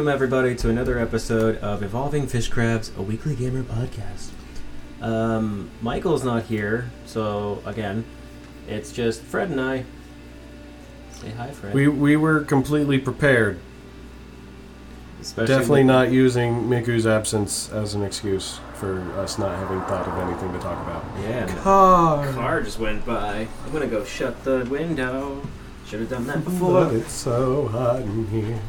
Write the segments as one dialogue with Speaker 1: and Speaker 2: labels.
Speaker 1: welcome everybody to another episode of Evolving Fish Crabs, a weekly gamer podcast. Um, Michael's not here, so again, it's just Fred and I. Say hi, Fred.
Speaker 2: We we were completely prepared.
Speaker 1: Especially
Speaker 2: Definitely
Speaker 1: with-
Speaker 2: not using Miku's absence as an excuse for us not having thought of anything to talk about.
Speaker 1: Yeah.
Speaker 2: Car.
Speaker 1: the car just went by. I'm gonna go shut the window. Should have done that
Speaker 2: But
Speaker 1: before.
Speaker 2: it's so hot in here.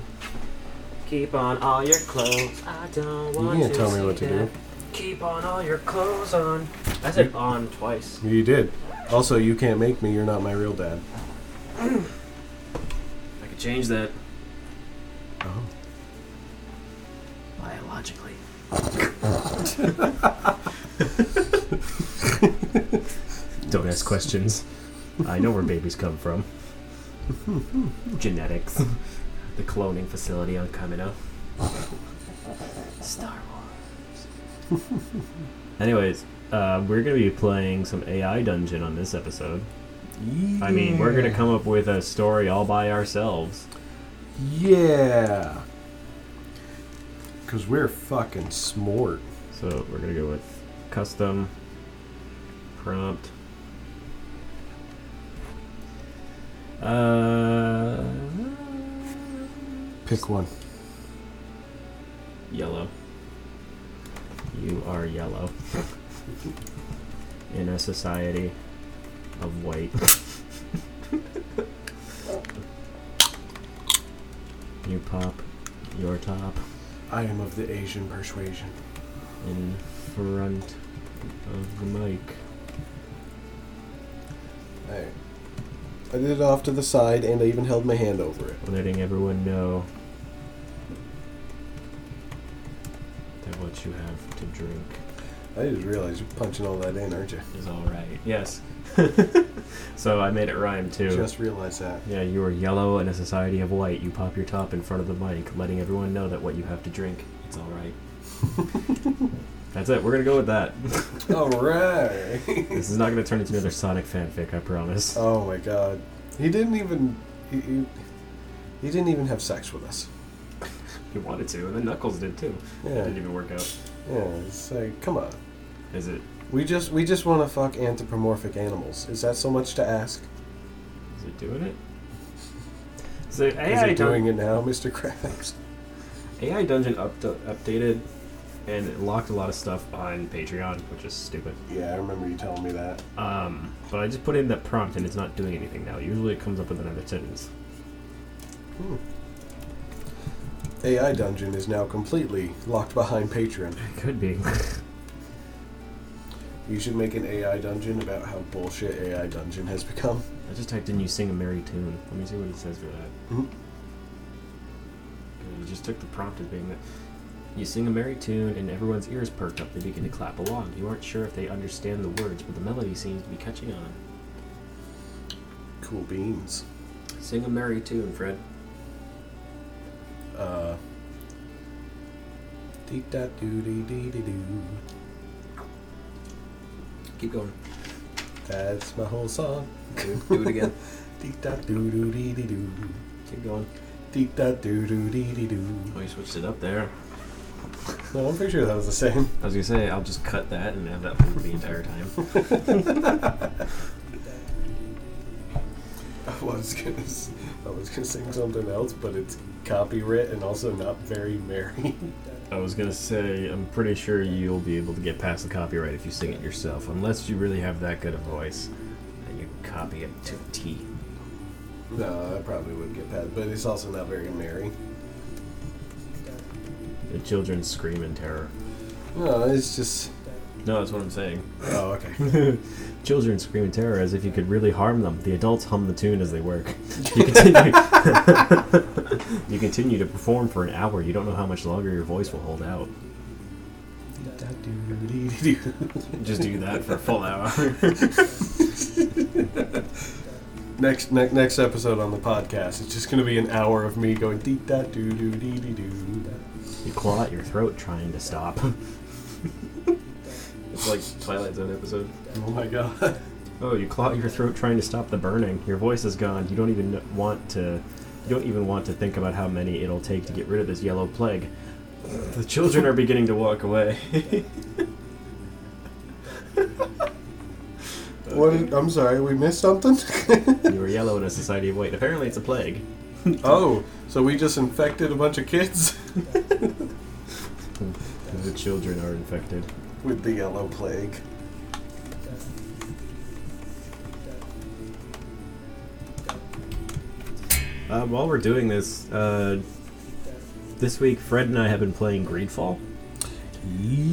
Speaker 1: Keep on all your clothes. I don't
Speaker 2: You
Speaker 1: want
Speaker 2: can't
Speaker 1: to
Speaker 2: tell me
Speaker 1: see
Speaker 2: what to
Speaker 1: that.
Speaker 2: do.
Speaker 1: Keep on all your clothes on. I said on twice.
Speaker 2: You did. Also, you can't make me. You're not my real dad.
Speaker 1: I could change that
Speaker 2: Oh.
Speaker 1: biologically. Don't ask questions. I know where babies come from. Genetics. The cloning facility on Kamino. Star Wars. Anyways, uh, we're going to be playing some AI Dungeon on this episode. I mean, we're going to come up with a story all by ourselves.
Speaker 2: Yeah. Cause we're fucking smart.
Speaker 1: So we're going to go with custom prompt. Uh,
Speaker 2: Pick one.
Speaker 1: yellow. You are yellow. In a society of white. you pop your top
Speaker 2: I am of the Asian persuasion.
Speaker 1: in front of the mic.
Speaker 2: Hey. I did it off to the side, and I even held my hand over it.
Speaker 1: letting everyone know what you have to drink
Speaker 2: I just realized you're punching all that in, aren't you?
Speaker 1: is all right. Yes. so I made it rhyme too.
Speaker 2: Just realized that.
Speaker 1: yeah, you are yellow in a society of white. You pop your top in front of the mic, letting everyone know that what you have to drink, it's all right. That's it. We're gonna go with that.
Speaker 2: All right.
Speaker 1: this is not gonna turn into another Sonic fanfic. I promise.
Speaker 2: oh my god. He didn't even. He, he, he didn't even have sex with us.
Speaker 1: He wanted to, and then Knuckles did too.
Speaker 2: Yeah.
Speaker 1: It didn't even work out.
Speaker 2: Yeah. It's like, come on.
Speaker 1: Is it?
Speaker 2: We just we just want to fuck anthropomorphic animals. Is that so much to ask?
Speaker 1: Is it doing it? So
Speaker 2: Is
Speaker 1: AI
Speaker 2: it
Speaker 1: dun-
Speaker 2: doing it now, Mr. Krabs?
Speaker 1: AI Dungeon up- updated and it locked a lot of stuff on Patreon, which is stupid.
Speaker 2: Yeah, I remember you telling me that.
Speaker 1: Um, but I just put in that prompt and it's not doing anything now. Usually it comes up with another sentence.
Speaker 2: Hmm. AI Dungeon is now completely locked behind Patreon.
Speaker 1: It could be.
Speaker 2: You should make an AI Dungeon about how bullshit AI Dungeon has become.
Speaker 1: I just typed in "you sing a merry tune." Let me see what it says for that.
Speaker 2: Mhm.
Speaker 1: You just took the prompt as being that you sing a merry tune and everyone's ears perk up. They begin to clap along. You aren't sure if they understand the words, but the melody seems to be catching on.
Speaker 2: Cool beans.
Speaker 1: Sing a merry tune, Fred.
Speaker 2: Uh. Dee da doo dee dee dee doo.
Speaker 1: Keep going.
Speaker 2: That's my whole song.
Speaker 1: Do, do it again.
Speaker 2: Dee da doo doo dee dee doo.
Speaker 1: Keep going.
Speaker 2: Dee da doo doo dee dee doo.
Speaker 1: Oh, you switched it up there.
Speaker 2: No, I'm pretty sure that was the same.
Speaker 1: I was gonna say I'll just cut that and have that for the entire time.
Speaker 2: I was gonna, I was gonna sing something else, but it's copyright and also not very merry.
Speaker 1: I was gonna say I'm pretty sure you'll be able to get past the copyright if you sing it yourself, unless you really have that good a voice and you copy it to a T.
Speaker 2: no, I probably wouldn't get past, but it's also not very merry.
Speaker 1: The children scream in terror.
Speaker 2: No, it's just.
Speaker 1: No, that's what I'm saying.
Speaker 2: Oh, okay.
Speaker 1: children scream in terror as if you could really harm them. The adults hum the tune as they work. You continue, you continue to perform for an hour. You don't know how much longer your voice will hold out. Just do that for a full hour.
Speaker 2: Next, ne- next episode on the podcast, it's just gonna be an hour of me going dee da doo doo dee dee doo.
Speaker 1: You claw at your throat trying to stop. it's like Twilight Zone episode.
Speaker 2: Oh my god.
Speaker 1: Oh, you claw at your throat trying to stop the burning. Your voice is gone. You don't even want to You don't even want to think about how many it'll take to get rid of this yellow plague. The children are beginning to walk away.
Speaker 2: What? did- I'm sorry, we missed something.
Speaker 1: you were yellow in a society of white. Apparently, it's a plague.
Speaker 2: oh, so we just infected a bunch of kids
Speaker 1: The children are infected.
Speaker 2: with the yellow plague.
Speaker 1: Uh, while we're doing this, uh, this week Fred and I have been playing Greedfall.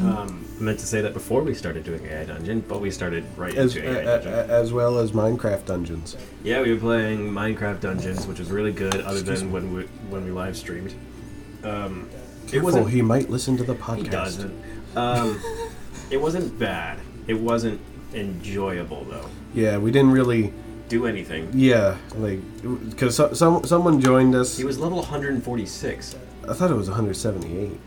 Speaker 1: Um, I meant to say that before we started doing AI Dungeon, but we started right
Speaker 2: as,
Speaker 1: into AI Dungeon.
Speaker 2: a, as well as Minecraft dungeons.
Speaker 1: Yeah, we were playing Minecraft Dungeons, which was really good, other
Speaker 2: Excuse
Speaker 1: than
Speaker 2: me.
Speaker 1: when we when we live streamed. Um, it
Speaker 2: Careful,
Speaker 1: wasn't.
Speaker 2: he might listen to the podcast.
Speaker 1: He doesn't. Um, it wasn't bad. It wasn't enjoyable though.
Speaker 2: Yeah, we didn't really.
Speaker 1: Do anything.
Speaker 2: Yeah, like because so, some someone joined us.
Speaker 1: He was level 146.
Speaker 2: I thought it was 178.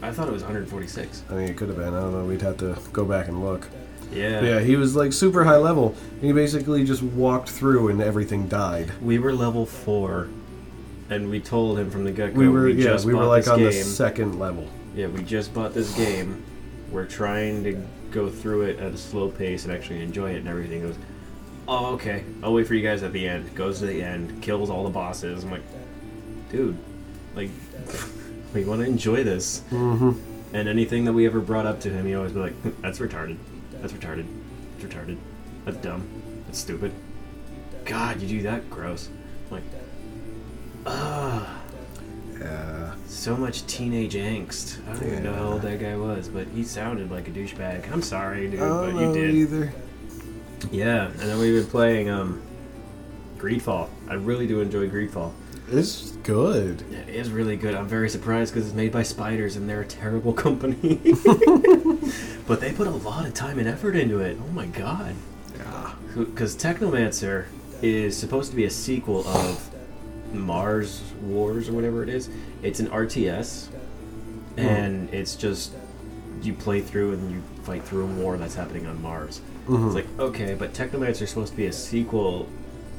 Speaker 1: I thought it was 146.
Speaker 2: I mean, it could have been. I don't know. We'd have to go back and look.
Speaker 1: Yeah.
Speaker 2: Yeah, he was like super high level. He basically just walked through and everything died.
Speaker 1: We were level four, and we told him from the get go.
Speaker 2: We were yeah,
Speaker 1: just
Speaker 2: we were like on the second level.
Speaker 1: Yeah, we just bought this game. We're trying to go through it at a slow pace and actually enjoy it and everything. He goes, oh, okay. I'll wait for you guys at the end. Goes to the end, kills all the bosses. I'm like, dude, like, we want to enjoy this.
Speaker 2: Mm-hmm.
Speaker 1: And anything that we ever brought up to him, he always be like, "Hmm, that's retarded. That's retarded. That's retarded. That's dumb. That's stupid. God, you do that? Gross. I'm like, ah.
Speaker 2: Yeah.
Speaker 1: So much teenage angst. I don't even know how old that guy was, but he sounded like a douchebag. I'm sorry, dude, but you did.
Speaker 2: either.
Speaker 1: Yeah, and then we've been playing um, Greedfall. I really do enjoy Greedfall.
Speaker 2: It's good.
Speaker 1: It is really good. I'm very surprised because it's made by Spiders and they're a terrible company. but they put a lot of time and effort into it. Oh my god.
Speaker 2: Yeah.
Speaker 1: Because Technomancer is supposed to be a sequel of Mars Wars or whatever it is. It's an RTS, and it's just you play through and you fight through a war that's happening on Mars.
Speaker 2: Mhm.
Speaker 1: It's like okay, but Technomancer is supposed to be a sequel,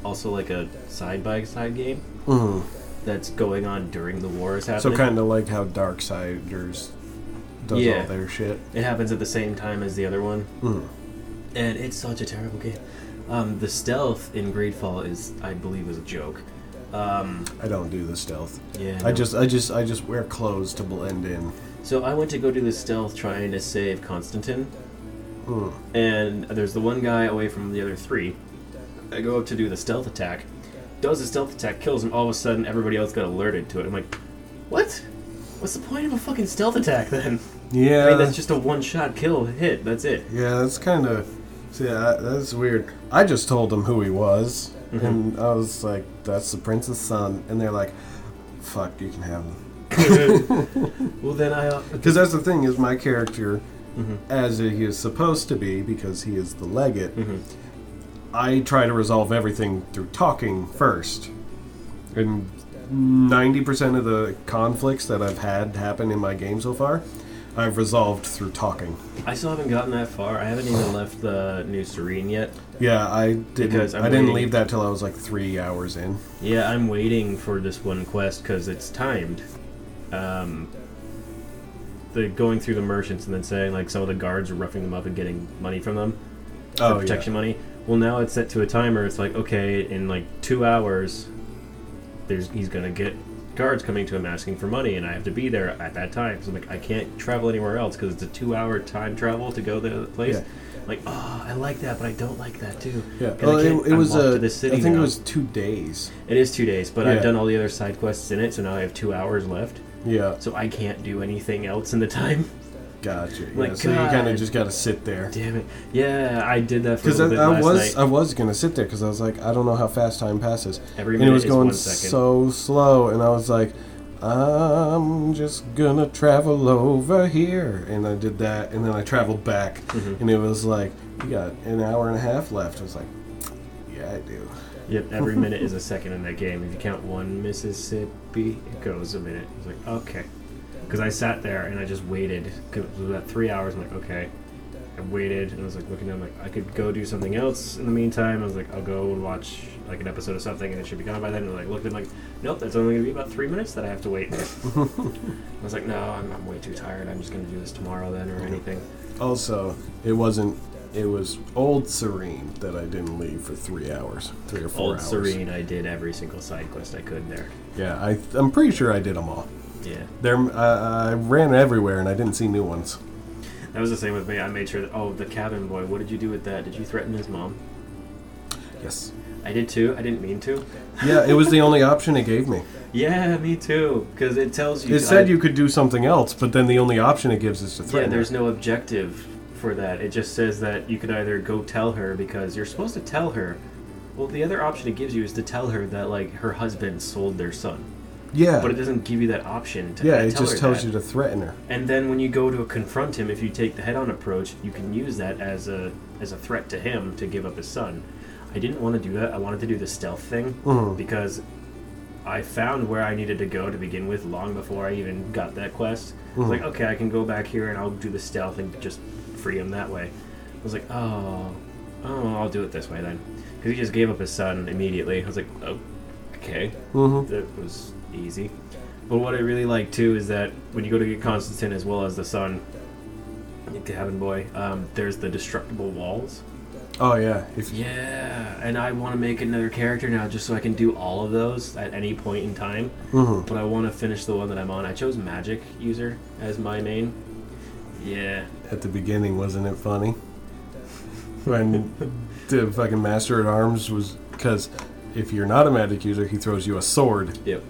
Speaker 1: also like a side by side game
Speaker 2: Mhm.
Speaker 1: that's going on during the war is happening.
Speaker 2: So kind of like how Darksiders does
Speaker 1: Yeah.
Speaker 2: all their shit.
Speaker 1: It happens at the same time as the other one,
Speaker 2: Mhm.
Speaker 1: and it's such a terrible game. Um, the stealth in Greedfall is, I believe, is a joke. Um,
Speaker 2: I don't do the stealth.
Speaker 1: yeah,
Speaker 2: I
Speaker 1: no.
Speaker 2: just, I just, I just wear clothes to blend in.
Speaker 1: So I went to go do the stealth trying to save Constantine,
Speaker 2: Mm.
Speaker 1: and there's the one guy away from the other three. I go up to do the stealth attack, does the stealth attack, kills him. All of a sudden, everybody else got alerted to it. I'm like, what? What's the point of a fucking stealth attack then?
Speaker 2: Yeah,
Speaker 1: I mean, that's just a one-shot kill hit. That's it.
Speaker 2: yeah, that's kind of. See, I, that's weird. I just told them who he was,
Speaker 1: Mhm.
Speaker 2: and I was like, "That's the prince's son," and they're like, "Fuck, you can have him."
Speaker 1: well, then I. Uh,
Speaker 2: Because that's the thing is my character,
Speaker 1: mhm,
Speaker 2: as he is supposed to be, because he is the legate.
Speaker 1: mhm.
Speaker 2: I try to resolve everything through talking first. And 90% of the conflicts that I've had happen in my game so far, I've resolved through talking.
Speaker 1: I still haven't gotten that far. I haven't even left the New Serene yet.
Speaker 2: Yeah, I didn't I didn't
Speaker 1: waiting-
Speaker 2: leave that till I was like 3 hours in.
Speaker 1: Yeah, I'm waiting for this one quest because it's timed. Um, the going through the merchants and then saying like some of the guards are roughing them up and getting money from them
Speaker 2: Oh,
Speaker 1: protection money. Well, now it's set to a timer. It's like okay, in like two hours, there's he's gonna get guards coming to him asking for money, and I have to be there at that time. So I'm like, I can't travel anywhere else because it's a two-hour time travel to go to the place.
Speaker 2: Yeah.
Speaker 1: Like, oh, I like that, but I don't like that too.
Speaker 2: Yeah. Well, it, it was a
Speaker 1: to this city
Speaker 2: I think
Speaker 1: now.
Speaker 2: it was 2 days.
Speaker 1: It is two days, but
Speaker 2: Yeah.
Speaker 1: I've done all the other side quests in it, so now I have two hours left.
Speaker 2: Yeah.
Speaker 1: So I can't do anything else in the time.
Speaker 2: Gotcha. Yeah, so you kind of just got to sit there.
Speaker 1: Damn it. Yeah, I did that for a
Speaker 2: Because I, I was
Speaker 1: night.
Speaker 2: I was gonna sit there because I was like I don't know how fast time passes
Speaker 1: Every
Speaker 2: and it
Speaker 1: minute
Speaker 2: was
Speaker 1: is
Speaker 2: going so slow and I was like I'm just gonna travel over here and I did that and then I traveled back
Speaker 1: Mhm.
Speaker 2: and it was like you got an hour and a half left I was like yeah I do
Speaker 1: Yep, every minute is a second in that game. If you count one Mississippi, it goes a minute. It's like, okay. Because I sat there and I just waited. 'cause it was about three hours. I'm like, okay. I waited and I was like looking at it, like I could go do something else in the meantime. I was like, I'll go and watch like an episode of something and it should be gone by then. And I like looked at it, like, nope, that's only gonna be about three minutes that I have to wait. I was like, no, I'm, I'm way too tired. I'm just gonna do this tomorrow then or anything.
Speaker 2: Also, it wasn't. It was Old Serene that I didn't leave for three hours, three or four
Speaker 1: Old
Speaker 2: hours.
Speaker 1: Serene, I did every single side quest I could there.
Speaker 2: Yeah, I, I'm pretty sure I did them all.
Speaker 1: Yeah.
Speaker 2: There, uh, I ran everywhere and I didn't see new ones.
Speaker 1: That was the same with me. I made sure that, oh, the cabin boy, what did you do with that? Did you threaten his mom?
Speaker 2: Yes.
Speaker 1: I did too. I didn't mean to.
Speaker 2: Yeah, it was the only option it gave me.
Speaker 1: Yeah, me too. Because it tells you.
Speaker 2: It said
Speaker 1: I-
Speaker 2: you could do something else, but then the only option it gives is to threaten.
Speaker 1: Yeah,
Speaker 2: there's
Speaker 1: no objective for that. It just says that you could either go tell her because you're supposed to tell her. Well, the other option it gives you is to tell her that like her husband sold their son,
Speaker 2: Yeah.
Speaker 1: but it doesn't give you that option to.
Speaker 2: yeah,
Speaker 1: tell
Speaker 2: it just
Speaker 1: her
Speaker 2: tells
Speaker 1: that.
Speaker 2: you to threaten her.
Speaker 1: And then when you go to confront him, if you take the head-on approach, you can use that as a as a threat to him to give up his son. I didn't want to do that. I wanted to do the stealth thing
Speaker 2: Mhm.
Speaker 1: because I found where I needed to go to begin with long before I even got that quest. I was
Speaker 2: Mhm.
Speaker 1: like, okay, I can go back here and I'll do the stealth and just free him that way. I was like, oh, oh, I'll do it this way then, because he just gave up his son immediately. I was like, oh, okay.
Speaker 2: Mm-hmm.
Speaker 1: That was easy. But what I really like too is that when you go to get Constantine as well as the son, the Heaven boy, um, there's the destructible walls.
Speaker 2: Oh yeah. If
Speaker 1: Yeah, and I want to make another character now just so I can do all of those at any point in time.
Speaker 2: Mhm.
Speaker 1: But I want to finish the one that I'm on. I chose magic user as my main. Yeah.
Speaker 2: At the beginning, wasn't it funny? When the fucking master at arms was because if you're not a magic user, he throws you a sword,
Speaker 1: Yep.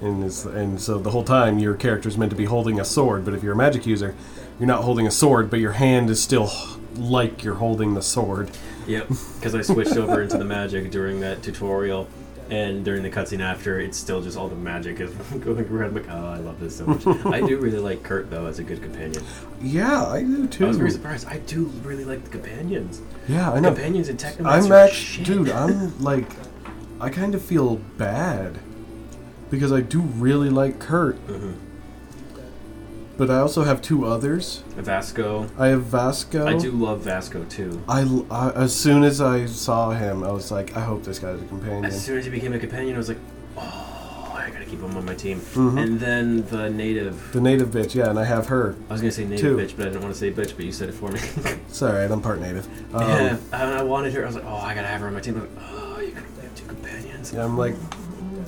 Speaker 2: and it's, and so the whole time your character is meant to be holding a sword. But if you're a magic user, you're not holding a sword, but your hand is still like you're holding the sword.
Speaker 1: Yep. Because I switched over into the magic during that tutorial, and during the cutscene after, it's still just all the magic is going around. I'm like, oh, I love this so much. I do really like Kurt though as a good companion.
Speaker 2: Yeah, I do too.
Speaker 1: I was very surprised. I do really like the companions.
Speaker 2: yeah, I know.
Speaker 1: Companions in Technomancer.
Speaker 2: I'm actually, dude. I'm like, I kind of feel bad because I do really like Kurt,
Speaker 1: Mhm.
Speaker 2: But I also have two others.
Speaker 1: Vasco.
Speaker 2: I have Vasco.
Speaker 1: I do love Vasco too.
Speaker 2: I, I- as soon as I saw him, I was like, I hope this guy's a companion.
Speaker 1: As soon as he became a companion, I was like, oh, I gotta keep him on my team.
Speaker 2: Mhm.
Speaker 1: And then the native.
Speaker 2: The native bitch, yeah, and I have her.
Speaker 1: I was gonna say native
Speaker 2: Two.
Speaker 1: bitch, but I didn't want to say bitch, but you said it for me.
Speaker 2: It's alright, I'm part native. Um,
Speaker 1: yeah, and I wanted her. I was like, oh, I gotta have her on my team. I'm like, oh, you can have two companions.
Speaker 2: Yeah, I'm like,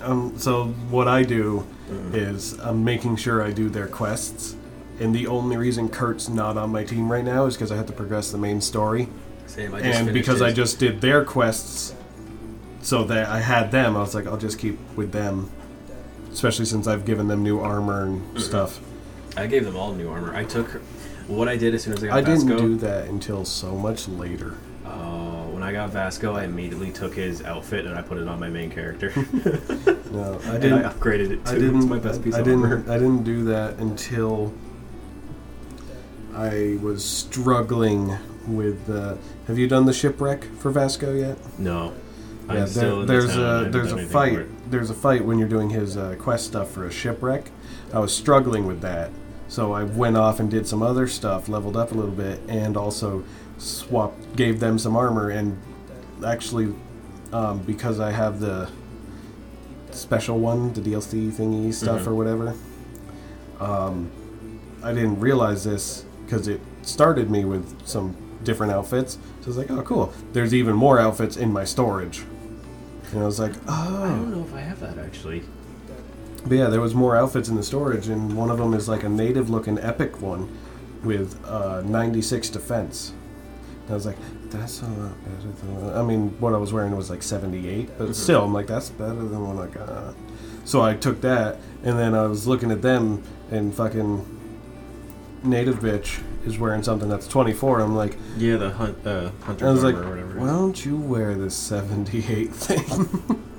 Speaker 2: um, so what I do
Speaker 1: Mhm.
Speaker 2: is I'm making sure I do their quests. And the only reason Kurt's not on my team right now is because I have to progress the main story.
Speaker 1: Same, I just
Speaker 2: and because I just did their quests, so that I had them, I was like, I'll just keep with them. Especially since I've given them new armor and
Speaker 1: Mm-hmm.
Speaker 2: stuff.
Speaker 1: I gave them all new armor. I took what I did as soon as I got
Speaker 2: I didn't do that until so much later.
Speaker 1: I got Vasco, I immediately took his outfit and I put it on my main character.
Speaker 2: No, I didn't.
Speaker 1: I upgraded it too.
Speaker 2: I didn't.
Speaker 1: It's my best piece
Speaker 2: I
Speaker 1: of
Speaker 2: didn't.
Speaker 1: armor.
Speaker 2: I didn't do that until I was struggling with. Uh, have you done the shipwreck for Vasco yet?
Speaker 1: No. I'm
Speaker 2: yeah, there,
Speaker 1: the
Speaker 2: there's.
Speaker 1: I
Speaker 2: a there's a fight. There's a fight when you're doing his uh, quest stuff for a shipwreck. I was struggling with that, so I went off and did some other stuff, leveled up a little bit, and also swapped, gave them some armor, and actually, um, because I have the special one, the DLC thingy stuff
Speaker 1: Mhm.
Speaker 2: or whatever. Um, I didn't realize this because it started me with some different outfits. So I was like, oh, cool. There's even more outfits in my storage. And I was like, oh.
Speaker 1: I
Speaker 2: oh.
Speaker 1: don't know if I have that actually.
Speaker 2: But yeah, there was more outfits in the storage, and one of them is like a native looking epic one with uh, 96 defense. I was like, that's a lot better than. I mean, what I was wearing was like 78, but still, I'm like, that's better than what I got. So I took that, and then I was looking at them, and fucking native bitch is wearing something that's 24. I'm like,
Speaker 1: Yeah, the hunt, uh, hunter
Speaker 2: I was like,
Speaker 1: armor or whatever.
Speaker 2: why don't you wear this 78 thing?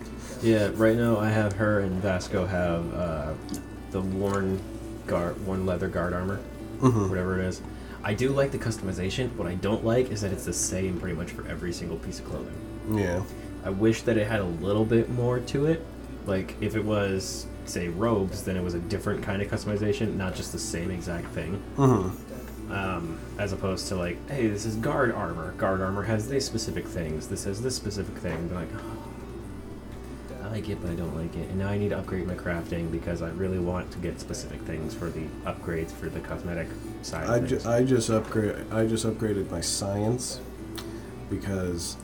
Speaker 1: Yeah, right now I have her and Vasco have uh, the worn guard, worn leather guard armor,
Speaker 2: Mhm.
Speaker 1: whatever it is. I do like the customization. What I don't like is that it's the same pretty much for every single piece of clothing.
Speaker 2: Yeah.
Speaker 1: I wish that it had a little bit more to it. Like if it was, say, robes, then it was a different kind of customization, not just the same exact thing.
Speaker 2: hmm
Speaker 1: Um, as opposed to like, hey, this is guard armor. Guard armor has these specific things. This has this specific thing. But like, I like it, but I don't like it. And now I need to upgrade my crafting because I really want to get specific things for the upgrades for the cosmetic side.
Speaker 2: I, ju- I just upgrade. I just upgraded my science because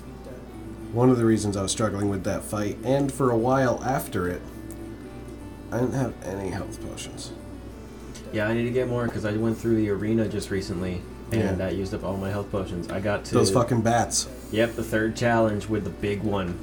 Speaker 2: one of the reasons I was struggling with that fight, and for a while after it, I didn't have any health potions.
Speaker 1: yeah, I need to get more because I went through the arena just recently. And
Speaker 2: Yeah.
Speaker 1: that used up all my health potions. I got to
Speaker 2: Those fucking bats.
Speaker 1: Yep, the third challenge with the big one.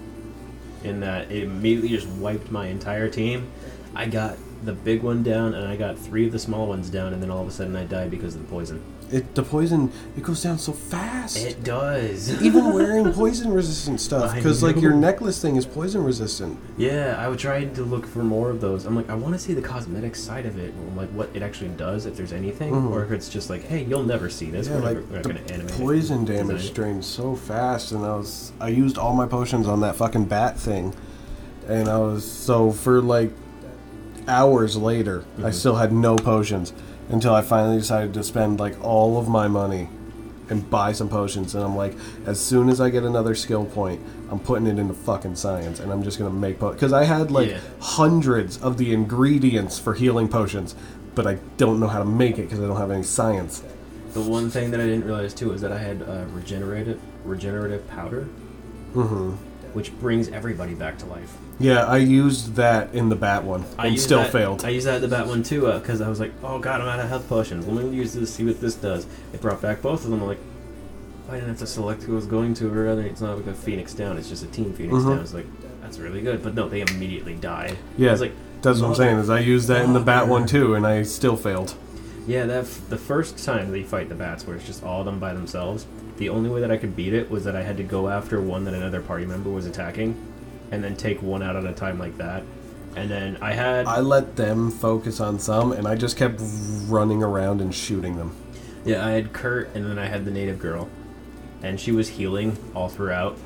Speaker 1: In that it immediately just wiped my entire team. I got the big one down and I got three of the small ones down and then all of a sudden I died because of the poison.
Speaker 2: It the poison it goes down so fast.
Speaker 1: It does.
Speaker 2: Even wearing poison resistant stuff, because like your necklace thing is poison resistant.
Speaker 1: yeah, I would try to look for more of those. I'm like, I want to see the cosmetic side of it, like what it actually does, if there's anything,
Speaker 2: Mhm.
Speaker 1: or if it's just like, hey, you'll never see this.
Speaker 2: Yeah,
Speaker 1: we're,
Speaker 2: like
Speaker 1: never,
Speaker 2: the poison damage
Speaker 1: it."
Speaker 2: drained so fast, and I was I used all my potions on that fucking bat thing, and I was so for like hours later, I
Speaker 1: Mhm.
Speaker 2: still had no potions until I finally decided to spend like all of my money and buy some potions. And I'm like, as soon as I get another skill point, I'm putting it into fucking science, and I'm just gonna make potions because I had like
Speaker 1: Yeah.
Speaker 2: hundreds of the ingredients for healing potions. But I don't know how to make it because I don't have any science.
Speaker 1: The one thing that I didn't realize too is that I had uh, regenerative regenerative powder,
Speaker 2: hmm
Speaker 1: which brings everybody back to life.
Speaker 2: Yeah, I used that in the bat one and
Speaker 1: used
Speaker 2: still
Speaker 1: that-
Speaker 2: failed.
Speaker 1: I used that at the bat one too, because I was like, oh god, I'm out of health potions. Let me use this, see what this does. It brought back both of them. I'm like, I didn't have to select who I was going to, or other. it's not like a Phoenix down, it's just a team Phoenix
Speaker 2: Mhm.
Speaker 1: down. It's like, that's really good. But no, they immediately died.
Speaker 2: Yeah,
Speaker 1: I was like,
Speaker 2: That's what I'm saying. Is I used that in the bat one too, and I still failed.
Speaker 1: yeah, that f- the first time they fight the bats, where it's just all of them by themselves, the only way that I could beat it was that I had to go after one that another party member was attacking, and then take one out at a time like that. And then I had
Speaker 2: I let them focus on some, and I just kept running around and shooting them.
Speaker 1: Yeah, I had Kurt, and then I had the native girl, and she was healing all throughout,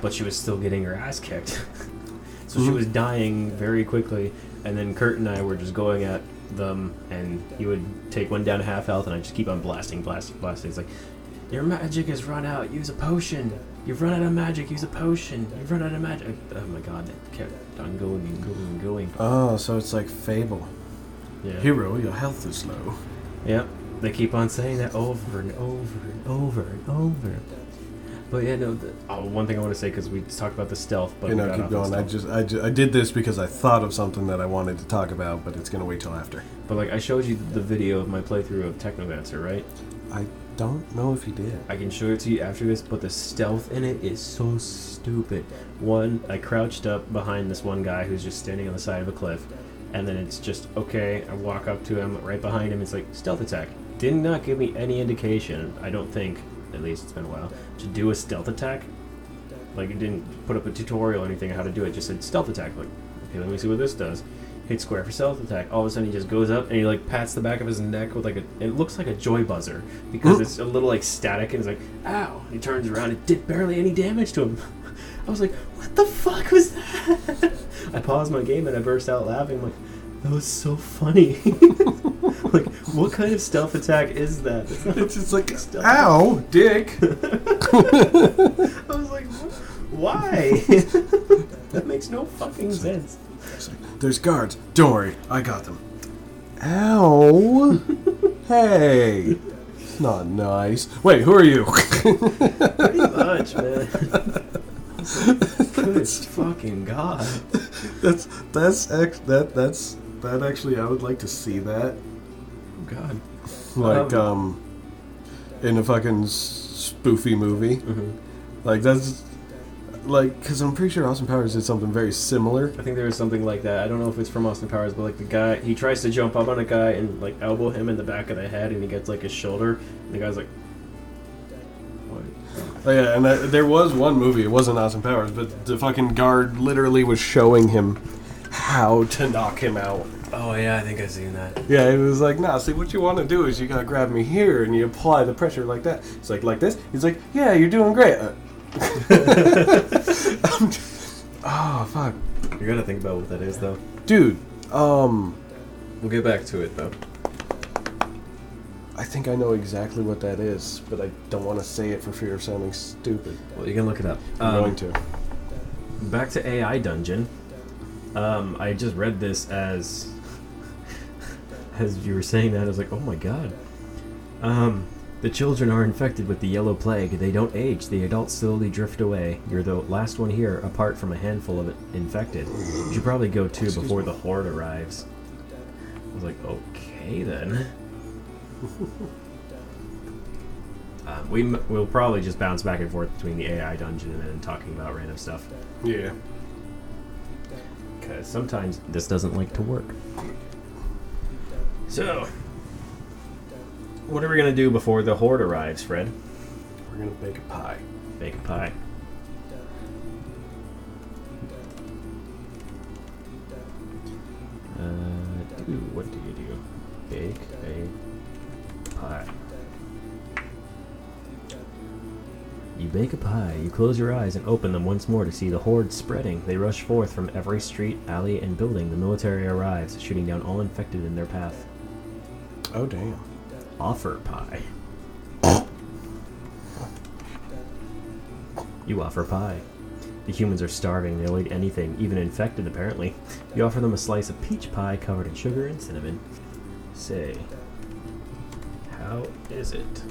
Speaker 1: but she was still getting her ass kicked. so she
Speaker 2: Mhm.
Speaker 1: was dying very quickly, and then Kurt and I were just going at them, and he would take one down to half health, and I just keep on blasting, blasting, blasting. It's like, your magic has run out. Use a potion. You've run out of magic. Use a potion. You've run out of magic. Oh my god, it kept on going and going and going.
Speaker 2: Oh, so it's like Fable.
Speaker 1: Yeah.
Speaker 2: Hero, your health is low.
Speaker 1: Yep. They keep on saying that over and over and over and over. But yeah, no. The, oh, one thing I want to say because we talked about the stealth, but
Speaker 2: you know, keep going. I just, I just, I did this because I thought of something that I wanted to talk about, but it's gonna wait till after.
Speaker 1: But like, I showed you the video of my playthrough of Technomancer, right?
Speaker 2: I don't know if you did.
Speaker 1: I can show it to you after this, but the stealth in it is so stupid. One, I crouched up behind this one guy who's just standing on the side of a cliff, and then it's just okay. I walk up to him, right behind him. It's like stealth attack. Did not give me any indication. I don't think, at least it's been a while, to do a stealth attack. Like it didn't put up a tutorial or anything on how to do it. Just said stealth attack. Like, okay, let me see what this does. Hit square for stealth attack. All of a sudden, he just goes up and he like pats the back of his neck with like a. It looks like a joy buzzer because it's a little like static and it's like, ow. He turns around. It did barely any damage to him. I was like, what the fuck was that? I paused my game and I burst out laughing. I'm like, that was so funny. like, what kind of stealth attack is that? It's
Speaker 2: It's just like,
Speaker 1: stealth
Speaker 2: ow, dick.
Speaker 1: I was like, why? That makes no fucking sense.
Speaker 2: Like, There's guards. Don't worry, I got them. Ow! hey, it's not nice. Wait, who are you?
Speaker 1: Pretty much, man. Good fucking god.
Speaker 2: that's that's ex- that that's that actually. I would like to see that,
Speaker 1: Oh god.
Speaker 2: like
Speaker 1: Um,
Speaker 2: um, in a fucking s- spoofy movie.
Speaker 1: hmm
Speaker 2: Like that's like because I'm pretty sure Austin Powers did something very similar.
Speaker 1: I think there was something like that. I don't know if it's from Austin Powers, but like the guy, he tries to jump up on a guy and like elbow him in the back of the head, and he gets like his shoulder, and the guy's like, "What?"
Speaker 2: Oh yeah, and that, there was one movie. It wasn't Austin Powers, but the fucking guard literally was showing him how to knock him out.
Speaker 1: Oh yeah, I think I've seen that.
Speaker 2: Yeah, it was like, nah. See, what you want to do is you gotta grab me here, and you apply the pressure like that. It's like like this. He's like, yeah, you're doing great. Uh, oh fuck,
Speaker 1: You gotta think about what that is, though.
Speaker 2: dude. Um,
Speaker 1: We'll get back to it though.
Speaker 2: I think I know exactly what that is, but I don't want to say it for fear of sounding stupid.
Speaker 1: Well, you can look it up.
Speaker 2: I'm
Speaker 1: Um,
Speaker 2: going to.
Speaker 1: back to AI Dungeon. Um, I just read this as as you were saying that. I was like, oh my god. Um, the children are infected with the yellow plague. They don't age. The adults slowly drift away. You're the last one here, apart from a handful of infected. You should probably go too
Speaker 2: Excuse
Speaker 1: before
Speaker 2: me.
Speaker 1: the horde arrives. I was like, okay then. Um, we m- we'll probably just bounce back and forth between the AI dungeon and then talking about random stuff.
Speaker 2: Yeah.
Speaker 1: Because sometimes this doesn't like to work. So, what are we gonna do before the horde arrives, Fred?
Speaker 2: We're gonna bake a pie.
Speaker 1: Bake a pie. Uh, do what do you do? Bake a pie. You bake a pie. You close your eyes and open them once more to see the horde spreading. They rush forth from every street, alley, and building. The military arrives, shooting down all infected in their path.
Speaker 2: Oh damn.
Speaker 1: Offer pie. You offer pie. The humans are starving. They'll eat anything, even infected, apparently. You offer them a slice of peach pie covered in sugar and cinnamon. Say, how is it?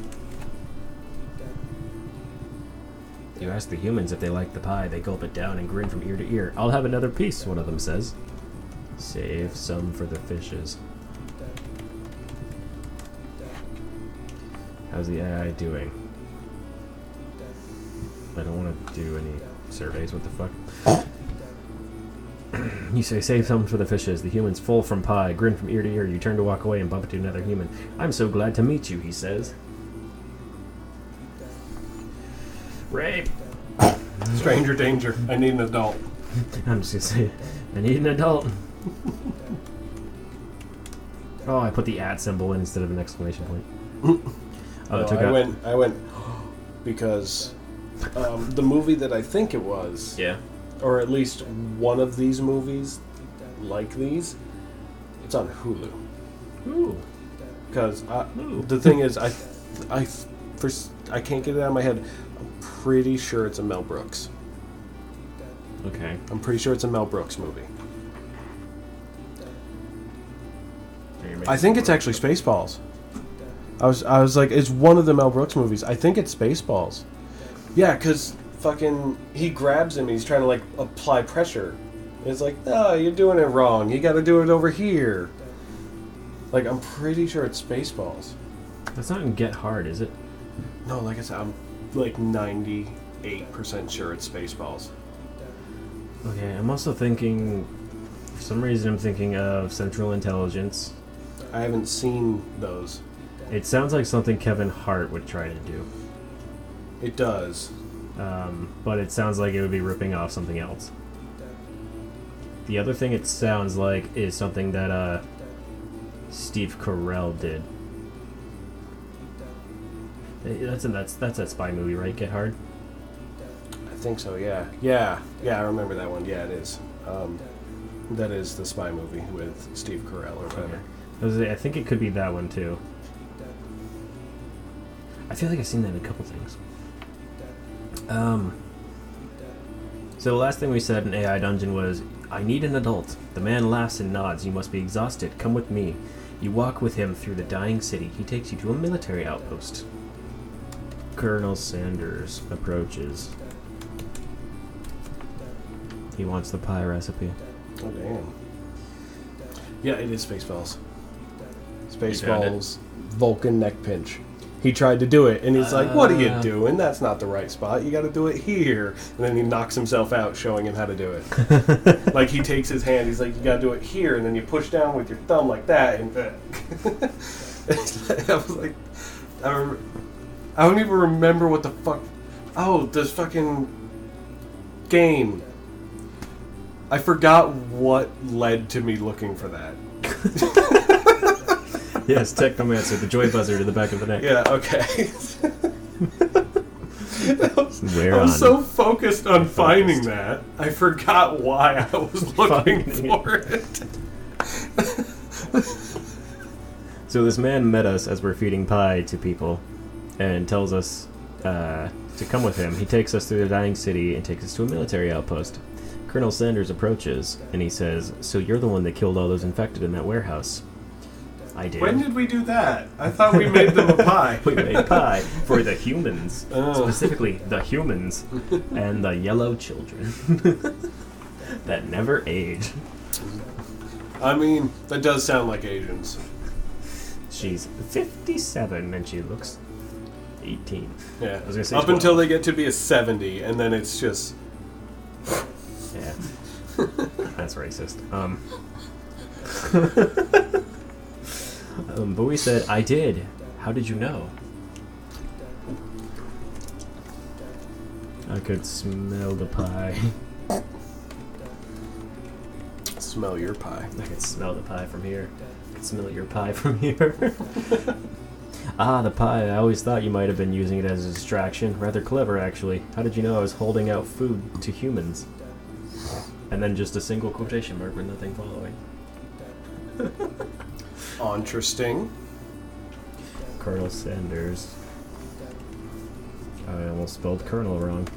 Speaker 1: You ask the humans if they like the pie. They gulp it down and grin from ear to ear. I'll have another piece, one of them says. Save some for the fishes. How's the AI doing? I don't want to do any surveys. What the fuck? you say save some for the fishes. The human's full from pie, grin from ear to ear. You turn to walk away and bump into another human. I'm so glad to meet you, he says. Rape.
Speaker 2: Stranger danger. I need an adult.
Speaker 1: I'm just gonna say, I need an adult. oh, I put the at symbol in instead of an exclamation point. Oh,
Speaker 2: No,
Speaker 1: took
Speaker 2: I
Speaker 1: out.
Speaker 2: went. I went because um, the movie that I think it was,
Speaker 1: Yeah.
Speaker 2: or at least one of these movies, like these, it's on Hulu.
Speaker 1: Ooh.
Speaker 2: Because
Speaker 1: Ooh.
Speaker 2: the thing is, I, I, first I can't get it out of my head. I'm pretty sure it's a Mel Brooks.
Speaker 1: Okay.
Speaker 2: I'm pretty sure it's a Mel Brooks movie. I think it's actually Spaceballs. I was I was like, it's one of the Mel Brooks movies. I think it's Spaceballs. Yeah, cause fucking he grabs him. And he's trying to like apply pressure. And it's like, no, you're doing it wrong. You got to do it over here. Like I'm pretty sure it's Spaceballs.
Speaker 1: That's not in Get Hard, is it?
Speaker 2: No, like I said, I'm like 98 percent sure it's Spaceballs.
Speaker 1: Okay, I'm also thinking. For some reason, I'm thinking of Central Intelligence.
Speaker 2: I haven't seen those.
Speaker 1: It sounds like something Kevin Hart would try to do,
Speaker 2: It does.
Speaker 1: um, but it sounds like it would be ripping off something else. The other thing it sounds like is something that uh, Steve Carell did. That's a, that's that's that spy movie, right? Get Hard.
Speaker 2: I think so. Yeah. Yeah. Yeah. I remember that one. Yeah, it is. Um, that is the spy movie with Steve Carell or whatever.
Speaker 1: Was- I think it could be that one too. I feel like I've seen that in a couple things. Um. So the last thing we said in AI Dungeon was, "I need an adult." The man laughs and nods. You must be exhausted. Come with me. You walk with him through the dying city. He takes you to a military outpost. Colonel Sanders approaches. He wants the pie recipe.
Speaker 2: Oh damn. Yeah, it is Spaceballs. Spaceballs. Vulcan neck pinch. He tried to do it, and he's like, "What are you
Speaker 1: Uh.
Speaker 2: doing? That's not the right spot. You got to do it here." And then he knocks himself out, showing him how to do it. like he takes his hand, he's like, "You got to do it here," and then you push down with your thumb like that, and I was like, I, I don't even remember what the fuck. Oh, this fucking game. I forgot what led to me looking for that.
Speaker 1: yes, Technomancer, the joy buzzer to the back of the neck.
Speaker 2: Yeah, okay. I was so focused on finding that, I forgot why I was looking
Speaker 1: Finding
Speaker 2: for it.
Speaker 1: So this man met us as we're feeding pie to people, and tells us uh, to come with him. He takes us through the dying city and takes us to a military outpost. Colonel Sanders approaches and he says, "So you're the one that killed all those infected in that warehouse?" I did.
Speaker 2: When did we do that? I thought we made them a pie.
Speaker 1: we made pie for the humans,
Speaker 2: Oh.
Speaker 1: specifically the humans and the yellow children that never age.
Speaker 2: I mean, that does sound like Asians.
Speaker 1: She's 57 and she looks 18.
Speaker 2: Yeah.
Speaker 1: I was gonna say
Speaker 2: Up
Speaker 1: 12.
Speaker 2: until they get to be a 70, and then it's just.
Speaker 1: Yeah. That's racist. Um, um, but we said, I did. How did you know? I could smell the pie.
Speaker 2: Smell your pie.
Speaker 1: I could smell the pie from here. I could smell your pie from here. ah, the pie. I always thought you might have been using it as a distraction. Rather clever, actually. How did you know I was holding out food to humans? And then just a single quotation mark with nothing following.
Speaker 2: Interesting.
Speaker 1: Colonel Sanders. I almost spelled Colonel wrong.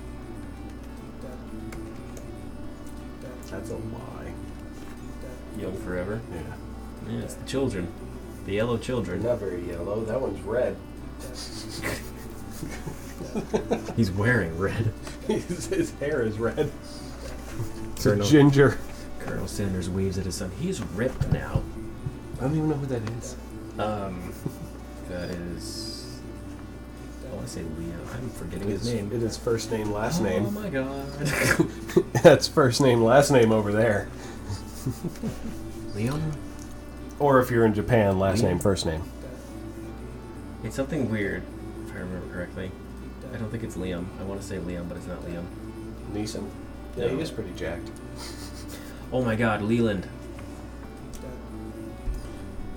Speaker 2: That's a lie.
Speaker 1: Young forever.
Speaker 2: Yeah.
Speaker 1: Yeah, it's the children. The yellow children.
Speaker 2: Not very yellow. That one's red.
Speaker 1: He's wearing red.
Speaker 2: his, his hair is red. It's
Speaker 1: Colonel,
Speaker 2: a ginger.
Speaker 1: Colonel Sanders waves at his son. He's ripped now.
Speaker 2: I don't even know who that is.
Speaker 1: Um, that is. I want to say Leo. I'm forgetting
Speaker 2: It's,
Speaker 1: his name.
Speaker 2: it is first name, last name.
Speaker 1: Oh my god.
Speaker 2: That's first name, last name over there.
Speaker 1: Leon?
Speaker 2: Or if you're in Japan, last
Speaker 1: Liam?
Speaker 2: name, first name.
Speaker 1: It's something weird, if I remember correctly. I don't think it's Liam. I want to say Liam, but it's not Liam.
Speaker 2: Neeson. Yeah, he
Speaker 1: No.
Speaker 2: is pretty jacked.
Speaker 1: Oh my god, Leland.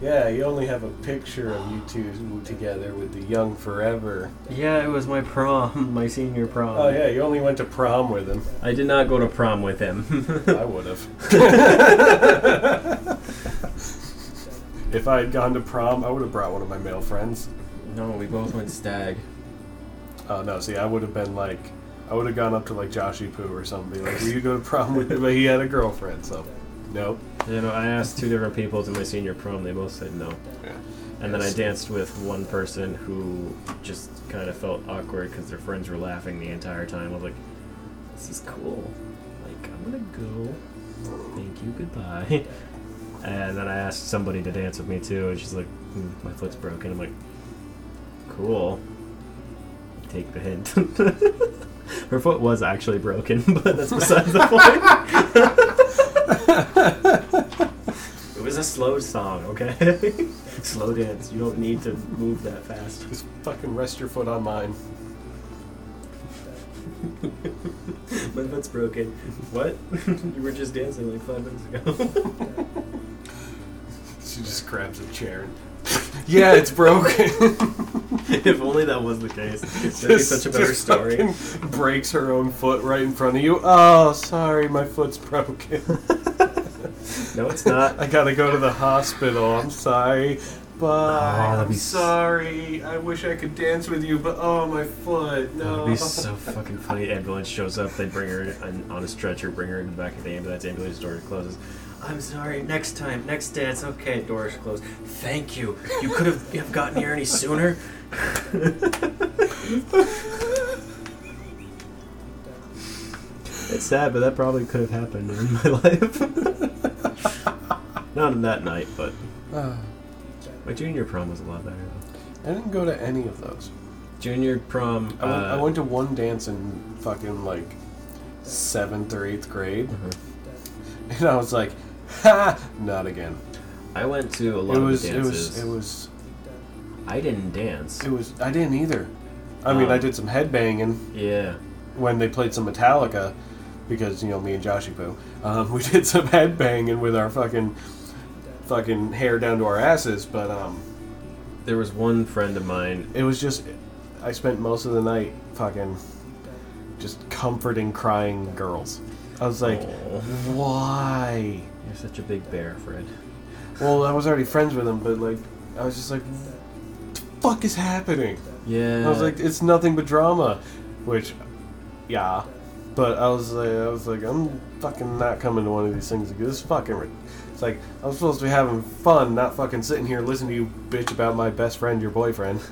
Speaker 2: Yeah, you only have a picture of you two together with the young forever.
Speaker 1: Yeah, it was my prom, my senior prom.
Speaker 2: Oh yeah, you only went to prom with him.
Speaker 1: I did not go to prom with him.
Speaker 2: I would have. if I had gone to prom, I would have brought one of my male friends.
Speaker 1: no, we both went stag.
Speaker 2: Oh no, see, I would have been like, I would have gone up to like Joshy Poo or something. Like, will you go to prom with me? But he had a girlfriend, so nope.
Speaker 1: You know, I asked two different people to my senior prom. They both said no.
Speaker 2: Yeah.
Speaker 1: And then I danced with one person who just kind of felt awkward because their friends were laughing the entire time. I was like, "This is cool. Like, I'm gonna go. Thank you. Goodbye." And then I asked somebody to dance with me too, and she's like, "Hmm, "My foot's broken." I'm like, "Cool. Take the hint." Her foot was actually broken, but that's besides the point. it was a slow song, okay? slow dance. You don't need to move that fast.
Speaker 2: Just fucking rest your foot on mine.
Speaker 1: My foot's broken. What? you were just dancing like five minutes ago.
Speaker 2: She just grabs a chair. and- yeah, it's broken.
Speaker 1: if only that was the case. That'd be such a better story.
Speaker 2: breaks her own foot right in front of you. Oh, sorry, my foot's broken.
Speaker 1: No, it's not.
Speaker 2: I gotta go to the hospital. I'm sorry. But
Speaker 1: Oh,
Speaker 2: I'm
Speaker 1: be
Speaker 2: sorry. I wish I could dance with you, but oh my foot. No.
Speaker 1: That'd be so fucking funny. Ambulance shows up, they bring her on, on a stretcher, bring her in the back of the ambulance. Ambulance door closes. I'm sorry. Next time, next dance. Okay, doors closed. Thank you. You could have, you have gotten here any sooner. it's sad, but that probably could have happened in my life. Not on that night, but my junior prom was a lot better. Though.
Speaker 2: I didn't go to any of those.
Speaker 1: Junior prom.
Speaker 2: I went, I
Speaker 1: uh,
Speaker 2: went to one dance in fucking like seventh or eighth grade,
Speaker 1: uh-huh.
Speaker 2: and I was like, ha, not again.
Speaker 1: I went to a lot
Speaker 2: It was,
Speaker 1: of
Speaker 2: it
Speaker 1: dances.
Speaker 2: was, it was,
Speaker 1: I didn't dance.
Speaker 2: it was. I didn't either. I mean, I
Speaker 1: Um,
Speaker 2: did some headbanging
Speaker 1: Yeah.
Speaker 2: when they played some Metallica, because you know me and Joshy Poo, um, we did some headbanging with our fucking, fucking hair down to our asses. But um,
Speaker 1: There was one friend of mine.
Speaker 2: it was just, I spent most of the night fucking, just comforting crying girls. I was like, why?
Speaker 1: you're such a big bear, Fred.
Speaker 2: Well, I was already friends with him, but like, I was just like, what the fuck is happening?
Speaker 1: Yeah.
Speaker 2: I was like, it's nothing but drama, which, yeah, but I was like, I was like, I'm fucking not coming to one of these things because this fucking. ri- It's like I'm supposed to be having fun, not fucking sitting here listening to you bitch about my best friend, your boyfriend.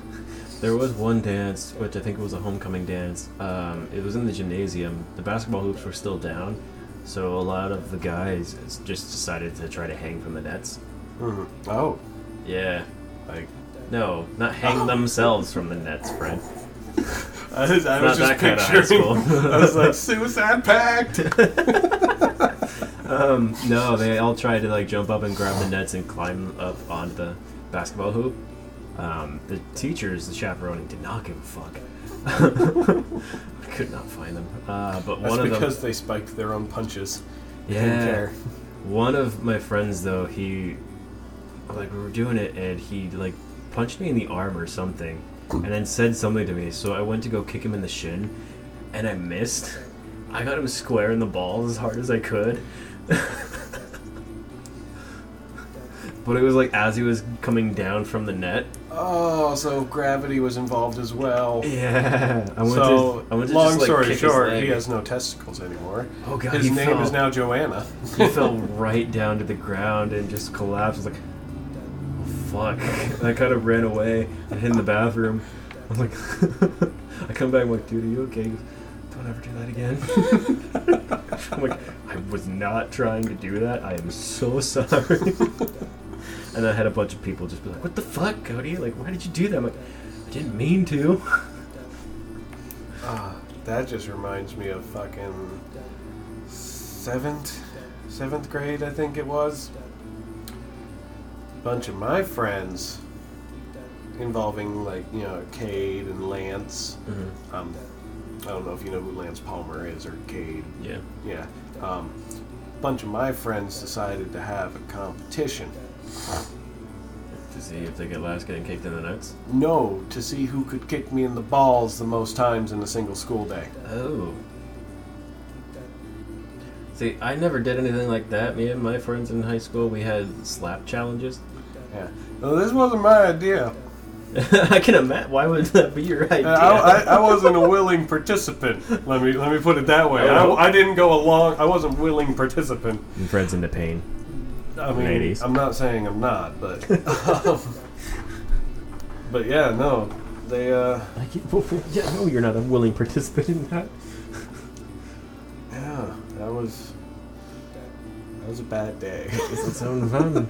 Speaker 1: There was one dance, which I think was a homecoming dance. Um, it was in the gymnasium. The basketball hoops were still down, so a lot of the guys just decided to try to hang from the nets.
Speaker 2: Mhm. Oh,
Speaker 1: Yeah.
Speaker 2: like
Speaker 1: No, not hang themselves from the nets, Fred.
Speaker 2: I was, I was just
Speaker 1: that kinda high
Speaker 2: picturing. I was like, suicide pact.
Speaker 1: Um, no, they all tried to like jump up and grab the nets and climb up onto the basketball hoop. Um, the teachers, the chaperoning, did not give a fuck. I could not find them. Uh, but
Speaker 2: That's
Speaker 1: one of them,
Speaker 2: because they spiked their own punches.
Speaker 1: Yeah, one of my friends though, he like we were doing it and he like punched me in the arm or something, and then said something to me. So I went to go kick him in the shin, and I missed. I got him square in the balls as hard as I could. but it was like as he was coming down from the net.
Speaker 2: Oh, so gravity was involved as well.
Speaker 1: Yeah, I went
Speaker 2: so,
Speaker 1: to. I went to
Speaker 2: long
Speaker 1: just, like,
Speaker 2: story short, he has no testicles anymore.
Speaker 1: Oh god,
Speaker 2: His name
Speaker 1: fell,
Speaker 2: is now Joanna.
Speaker 1: he fell right down to the ground and just collapsed. I was like, oh, fuck. And I kind of ran away and hid in the bathroom. I'm like, I come back. I'm like, dude, are you okay? Goes, Don't ever do that again. I'm like, I was not trying to do that. I am so sorry. And I had a bunch of people just be like, what the fuck, Cody? Like, why did you do that? I'm like, I didn't mean to.
Speaker 2: Ah, that just reminds me of fucking seventh, seventh grade, I think it was. A Bunch of my friends involving like you know Cade and Lance.
Speaker 1: Mm-hmm.
Speaker 2: Um, I don't know if you know who Lance Palmer is or Cade.
Speaker 1: Yeah.
Speaker 2: Yeah. Um, a bunch of my friends decided to have a competition.
Speaker 1: To see if they get last getting kicked in the nuts.
Speaker 2: No, to see who could kick me in the balls the most times in a single school day.
Speaker 1: Oh. See, I never did anything like that. Me and my friends in high school, we had slap challenges.
Speaker 2: Yeah. No, this wasn't my idea.
Speaker 1: I can imagine. Why would that be your idea?
Speaker 2: Uh, I, I, I wasn't a willing participant. Let me let me put it that way.
Speaker 1: Oh.
Speaker 2: I, I didn't go along. I wasn't willing participant.
Speaker 1: And friends into pain.
Speaker 2: I mean,
Speaker 1: Ladies.
Speaker 2: I'm not saying I'm not, but um, but yeah, no, they uh,
Speaker 1: I get, yeah, no, you're not a willing participant in that.
Speaker 2: yeah, that was that was a bad day.
Speaker 1: Doesn't sound fun.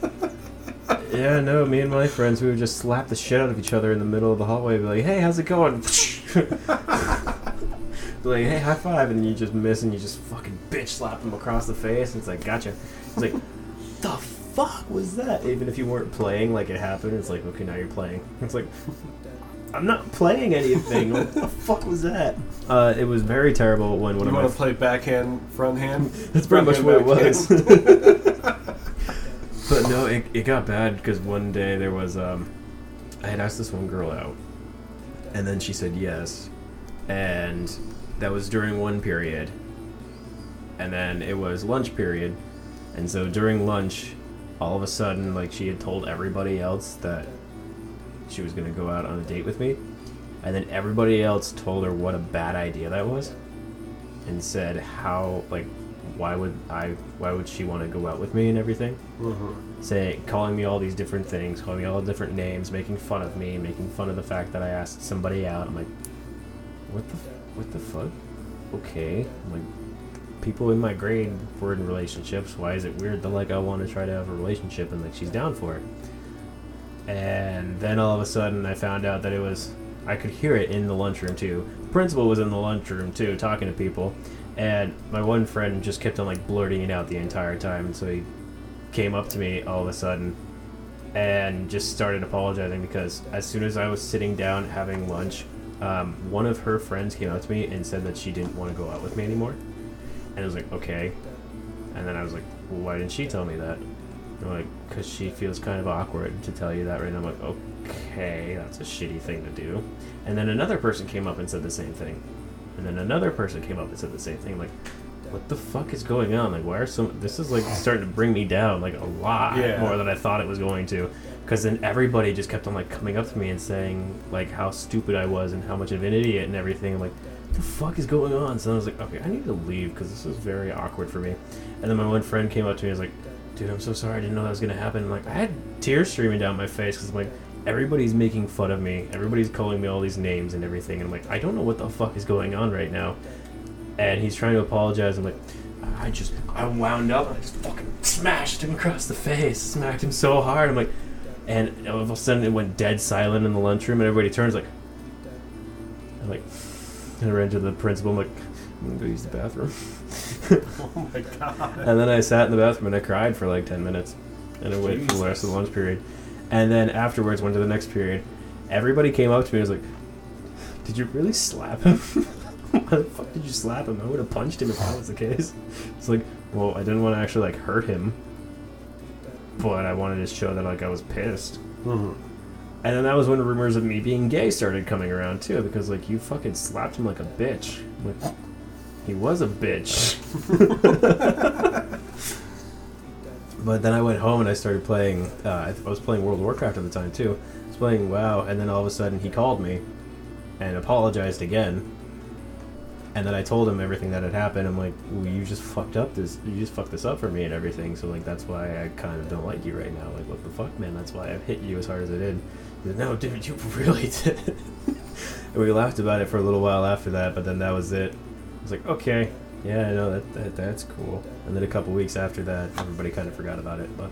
Speaker 1: yeah, no, me and my friends, we would just slap the shit out of each other in the middle of the hallway. Be like, hey, how's it going? Like, hey, high five, and you just miss, and you just fucking bitch slap them across the face. And it's like, gotcha. It's like, the fuck was that? Even if you weren't playing, like it happened, it's like, okay, now you're playing. It's like, I'm not playing anything. what the fuck was that? Uh, it was very terrible when one
Speaker 2: you
Speaker 1: of my
Speaker 2: want to play backhand, front hand?
Speaker 1: that's pretty much what it was. but no, it, it got bad because one day there was um, I had asked this one girl out, and then she said yes, and that was during one period, and then it was lunch period, and so during lunch, all of a sudden, like she had told everybody else that she was gonna go out on a date with me, and then everybody else told her what a bad idea that was, and said how like why would I why would she want to go out with me and everything.
Speaker 2: Mhm.
Speaker 1: saying calling me all these different things calling me all different names making fun of me making fun of the fact that I asked somebody out. I'm like what the what the fuck? Okay. I'm like people in my grade were in relationships why is it weird that like I want to try to have a relationship and like she's down for it and then all of a sudden I found out that it was I could hear it in the lunchroom too. The Principal was in the lunchroom too, talking to people, and my one friend just kept on like blurting it out the entire time. And so he came up to me all of a sudden and just started apologizing because as soon as I was sitting down having lunch, um, one of her friends came up to me and said that she didn't want to go out with me anymore. And I was like, okay. And then I was like, well, why didn't she tell me that? And I'm like, because she feels kind of awkward to tell you that right now. I'm like, okay, that's a shitty thing to do. And then another person came up and said the same thing. And then another person came up and said the same thing. I'm like, what the fuck is going on? Like, why are some. This is like starting to bring me down, like, a lot
Speaker 2: Yeah.
Speaker 1: more than I thought it was going to. Because then everybody just kept on like coming up to me and saying like how stupid I was and how much of an idiot and everything. I'm like, the fuck is going on? So I was like, okay, I need to leave because this is very awkward for me. And then my one friend came up to me and was like, dude, I'm so sorry. I didn't know that was gonna happen. I'm like, I had tears streaming down my face because I'm like, everybody's making fun of me. Everybody's calling me all these names and everything. And I'm like, I don't know what the fuck is going on right now. And he's trying to apologize. I'm like, I just, I wound up and I just fucking smashed him across the face. Smacked him so hard. I'm like, and all of a sudden it went dead silent in the lunchroom and everybody turns like, I'm like, and I ran to the principal. I'm like, I'm gonna go use the bathroom.
Speaker 2: Oh my god.
Speaker 1: And then I sat in the bathroom and I cried for like 10 minutes. And I waited for the rest of the lunch period. And then afterwards, went to the next period. Everybody came up to me and was like, Did you really slap him? Why the fuck did you slap him? I would have punched him if that was the case. It's like, well, I didn't want to actually like hurt him. But I wanted to show that like I was pissed.
Speaker 2: Mhm.
Speaker 1: And then that was when rumors of me being gay started coming around too, because like you fucking slapped him like a bitch. Like, he was a bitch. but then I went home and I started playing. Uh, I was playing World of Warcraft at the time too. I was playing WoW, and then all of a sudden he called me and apologized again. And then I told him everything that had happened. I'm like, well, "You just fucked up this. You just fucked this up for me and everything. So like, that's why I kind of don't like you right now. Like, what the fuck, man? That's why I've hit you as hard as I did." No, dude, you really did. and we laughed about it for a little while after that, but then that was it. I was like, okay, yeah, I know that, that that's cool. And then a couple weeks after that, everybody kind of forgot about it. But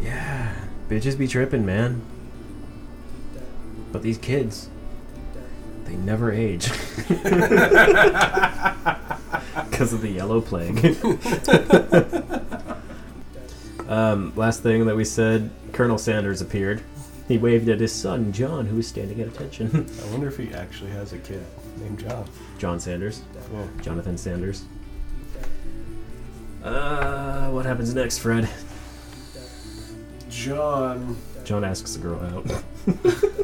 Speaker 1: yeah, bitches be tripping, man. But these kids, they never age because of the yellow plague. um, last thing that we said, Colonel Sanders appeared. He waved at his son, John, who was standing at attention.
Speaker 2: I wonder if he actually has a kid named John.
Speaker 1: John Sanders.
Speaker 2: Yeah.
Speaker 1: Jonathan Sanders. Uh, what happens next, Fred?
Speaker 2: John.
Speaker 1: John asks the girl out.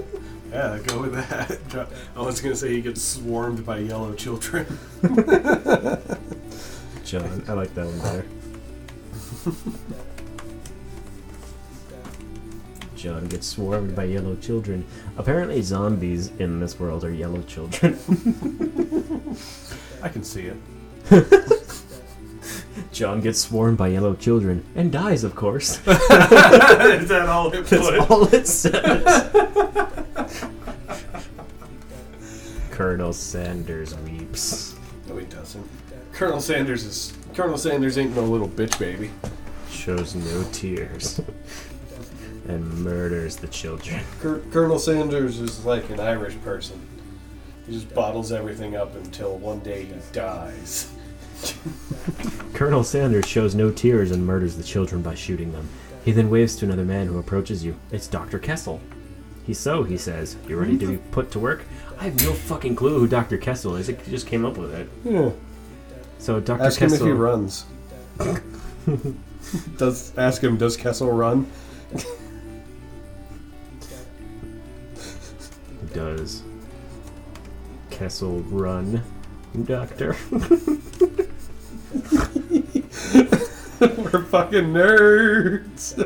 Speaker 2: Yeah, go with that. John. I was gonna say he gets swarmed by yellow children.
Speaker 1: John, I like that one better. John gets swarmed by yellow children. Apparently, zombies in this world are yellow children.
Speaker 2: I can see it.
Speaker 1: John gets swarmed by yellow children and dies, of course.
Speaker 2: Is that all it
Speaker 1: That's all it says. Colonel Sanders weeps.
Speaker 2: No, he doesn't. Colonel Sanders is. Colonel Sanders ain't no little bitch baby.
Speaker 1: shows no tears and murders the children.
Speaker 2: Col- Colonel Sanders is like an Irish person. He just bottles everything up until one day he dies.
Speaker 1: Colonel Sanders shows no tears and murders the children by shooting them. He then waves to another man who approaches you. It's Dr. Kessel. He's so, he says. You ready to be mm-hmm. put to work? I have no fucking clue who Dr. Kessel is. He just came up with it.
Speaker 2: Yeah.
Speaker 1: So Dr.
Speaker 2: Ask him if he runs. does ask him does Kessel run?
Speaker 1: Does Kessel run, Doctor?
Speaker 2: We're fucking nerds.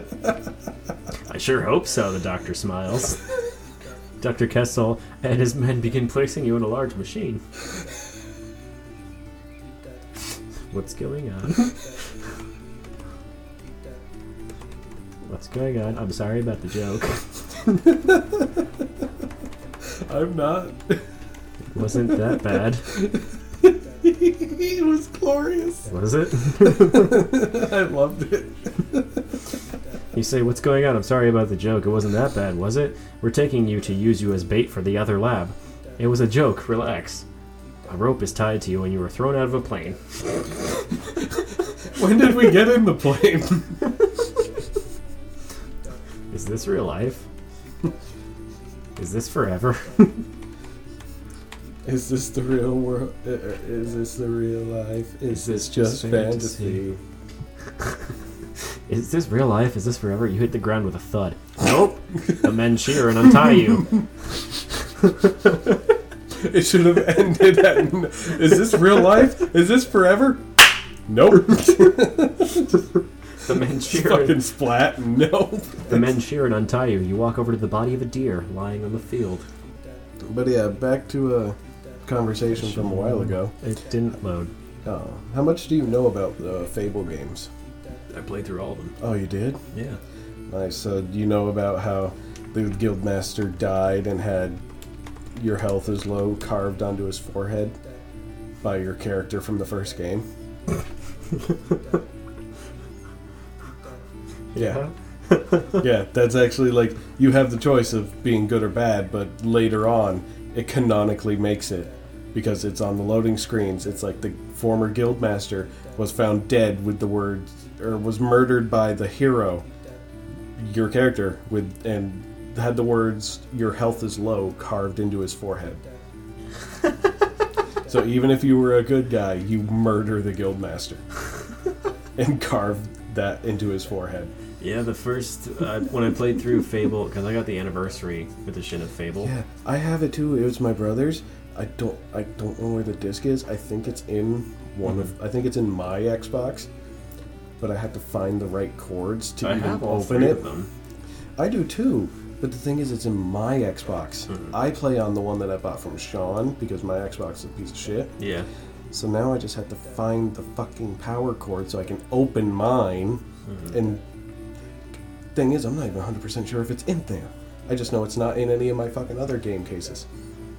Speaker 1: I sure hope so, the doctor smiles. Dr. Kessel and his men begin placing you in a large machine. What's going on? What's going on? I'm sorry about the joke.
Speaker 2: I'm not.
Speaker 1: It wasn't that bad,
Speaker 2: it was glorious.
Speaker 1: was it?
Speaker 2: I loved it.
Speaker 1: You say, What's going on? I'm sorry about the joke. It wasn't that bad, was it? We're taking you to use you as bait for the other lab. It was a joke. Relax. A rope is tied to you and you were thrown out of a plane.
Speaker 2: When did we get in the plane?
Speaker 1: Is this real life? Is this forever?
Speaker 2: Is this the real world? Uh, uh, Is this the real life? Is this just fantasy?
Speaker 1: Is this real life? Is this forever? You hit the ground with a thud. Nope. the men cheer and untie you.
Speaker 2: It should have ended at. Is this real life? Is this forever? Nope.
Speaker 1: The The men cheer.
Speaker 2: fucking splat. No.
Speaker 1: The men cheer and untie you. You walk over to the body of a deer lying on the field.
Speaker 2: But yeah, back to a conversation from a while ago.
Speaker 1: It didn't load.
Speaker 2: Oh, how much do you know about the Fable games?
Speaker 1: I played through all of them.
Speaker 2: Oh, you did?
Speaker 1: Yeah.
Speaker 2: Nice. So, do you know about how the guildmaster died and had your health is low carved onto his forehead by your character from the first game? yeah. yeah, that's actually like you have the choice of being good or bad, but later on, it canonically makes it because it's on the loading screens. It's like the former guildmaster was found dead with the words, or was murdered by the hero, your character, with and had the words "Your health is low" carved into his forehead. so even if you were a good guy, you murder the guildmaster and carve that into his forehead.
Speaker 1: Yeah, the first uh, when I played through Fable because I got the anniversary edition of Fable.
Speaker 2: Yeah, I have it too. It was my brother's. I don't I don't know where the disc is. I think it's in one of I think it's in my Xbox. But I have to find the right cords to
Speaker 1: I
Speaker 2: even
Speaker 1: have all
Speaker 2: open
Speaker 1: three
Speaker 2: it.
Speaker 1: of them.
Speaker 2: I do too. But the thing is it's in my Xbox.
Speaker 1: Mhm.
Speaker 2: I play on the one that I bought from Sean because my Xbox is a piece of shit.
Speaker 1: Yeah.
Speaker 2: So now I just have to find the fucking power cord so I can open mine.
Speaker 1: Mhm.
Speaker 2: And thing is, I'm not even 100% sure if it's in there. I just know it's not in any of my fucking other game cases.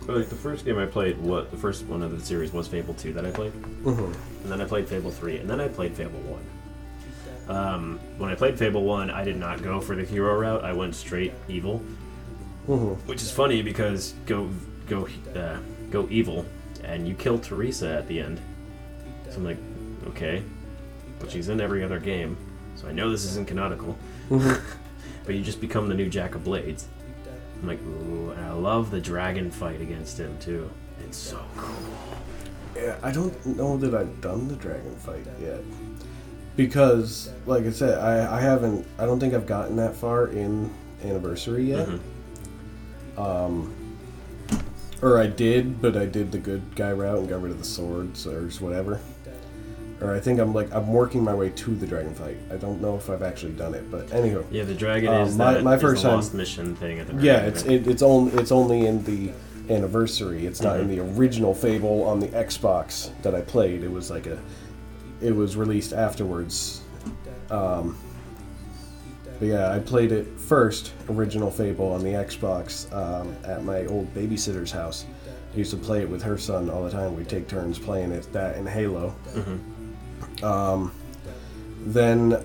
Speaker 1: But, like the first game I played, what the first one of the series was Fable Two that I played,
Speaker 2: hmm
Speaker 1: and then I played Fable Three, and then I played Fable One. Um, when I played Fable One, I did not go for the hero route. I went straight evil,
Speaker 2: hmm
Speaker 1: which is funny because go go uh, go evil, and you kill Theresa at the end. So I'm like, okay, but she's in every other game, so I know this isn't canonical. But you just become the new Jack of Blades. I'm like, ooh, and I love the dragon fight against him too. It's so cool.
Speaker 2: Yeah, I don't know that I've done the dragon fight yet. Because, like I said, I, I haven't, I don't think I've gotten that far in Anniversary yet.
Speaker 1: Mhm.
Speaker 2: Um, or I did, but I did the good guy route and got rid of the swords or whatever. Or I think I'm like, I'm working my way to the dragon fight. I don't know if I've actually done it, but anywho.
Speaker 1: Yeah, the dragon
Speaker 2: Um,
Speaker 1: is
Speaker 2: my-
Speaker 1: that
Speaker 2: my
Speaker 1: is
Speaker 2: first
Speaker 1: the
Speaker 2: time-
Speaker 1: lost mission thing at the
Speaker 2: Yeah, it's it, it's only it's only in the anniversary. It's not in
Speaker 1: Mhm.
Speaker 2: the original Fable on the Xbox that I played. It was like a, it was released afterwards. Um, but yeah, I played it first, original Fable on the Xbox um, at my old babysitter's house. I used to play it with her son all the time. We'd take turns playing it, that and Halo.
Speaker 1: Mhm.
Speaker 2: Um, then,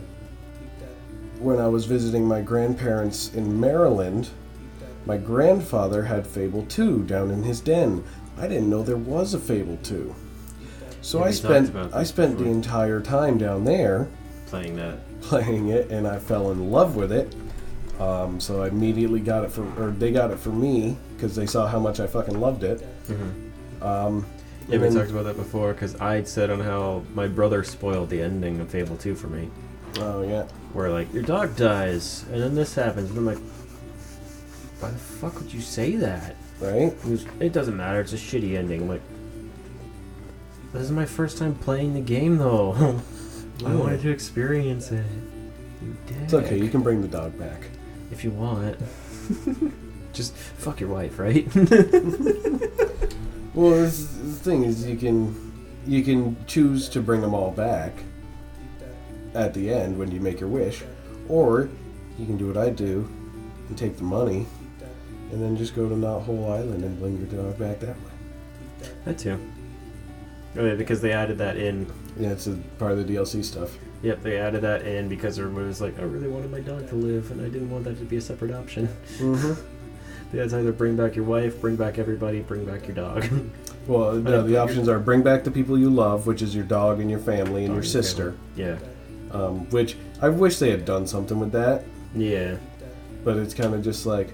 Speaker 2: when I was visiting my grandparents in Maryland, my grandfather had Fable 2 down in his den. I didn't know there was a Fable 2. So
Speaker 1: Yeah,
Speaker 2: I spent I spent the entire time down there
Speaker 1: playing that.
Speaker 2: playing it, and I fell in love with it. Um, so I immediately got it for, or they got it for me because they saw how much I fucking loved it. Um,
Speaker 1: Yeah, we talked about that before because I'd said on how my brother spoiled the ending of Fable 2 for me,
Speaker 2: Oh yeah,
Speaker 1: where like your dog dies and then this happens, and I'm like, why the fuck would you say that?
Speaker 2: right.
Speaker 1: He goes, it doesn't matter. It's a shitty ending. I'm like, this is my first time playing the game though. I wanted to experience it. You dick.
Speaker 2: It's okay. You can bring the dog back.
Speaker 1: if you want. Just fuck your wife, right?
Speaker 2: Well, this, the thing is, you can you can choose to bring them all back at the end when you make your wish, or you can do what I do and take the money and then just go to Knothole Island and bring your dog back that way.
Speaker 1: that too. Oh yeah, because they added that in.
Speaker 2: Yeah, it's a part of the DLC stuff.
Speaker 1: Yep, they added that in because everybody was like, I really wanted my dog to live, and I didn't want that to be a separate option.
Speaker 2: Mm-hmm.
Speaker 1: Yeah, it's either bring back your wife, bring back everybody, bring back your dog.
Speaker 2: Well, no, the options are bring back the people you love, which is your dog and your family and your sister.
Speaker 1: yeah,
Speaker 2: Um, which I wish they had done something with that.
Speaker 1: yeah.
Speaker 2: but it's kind of just like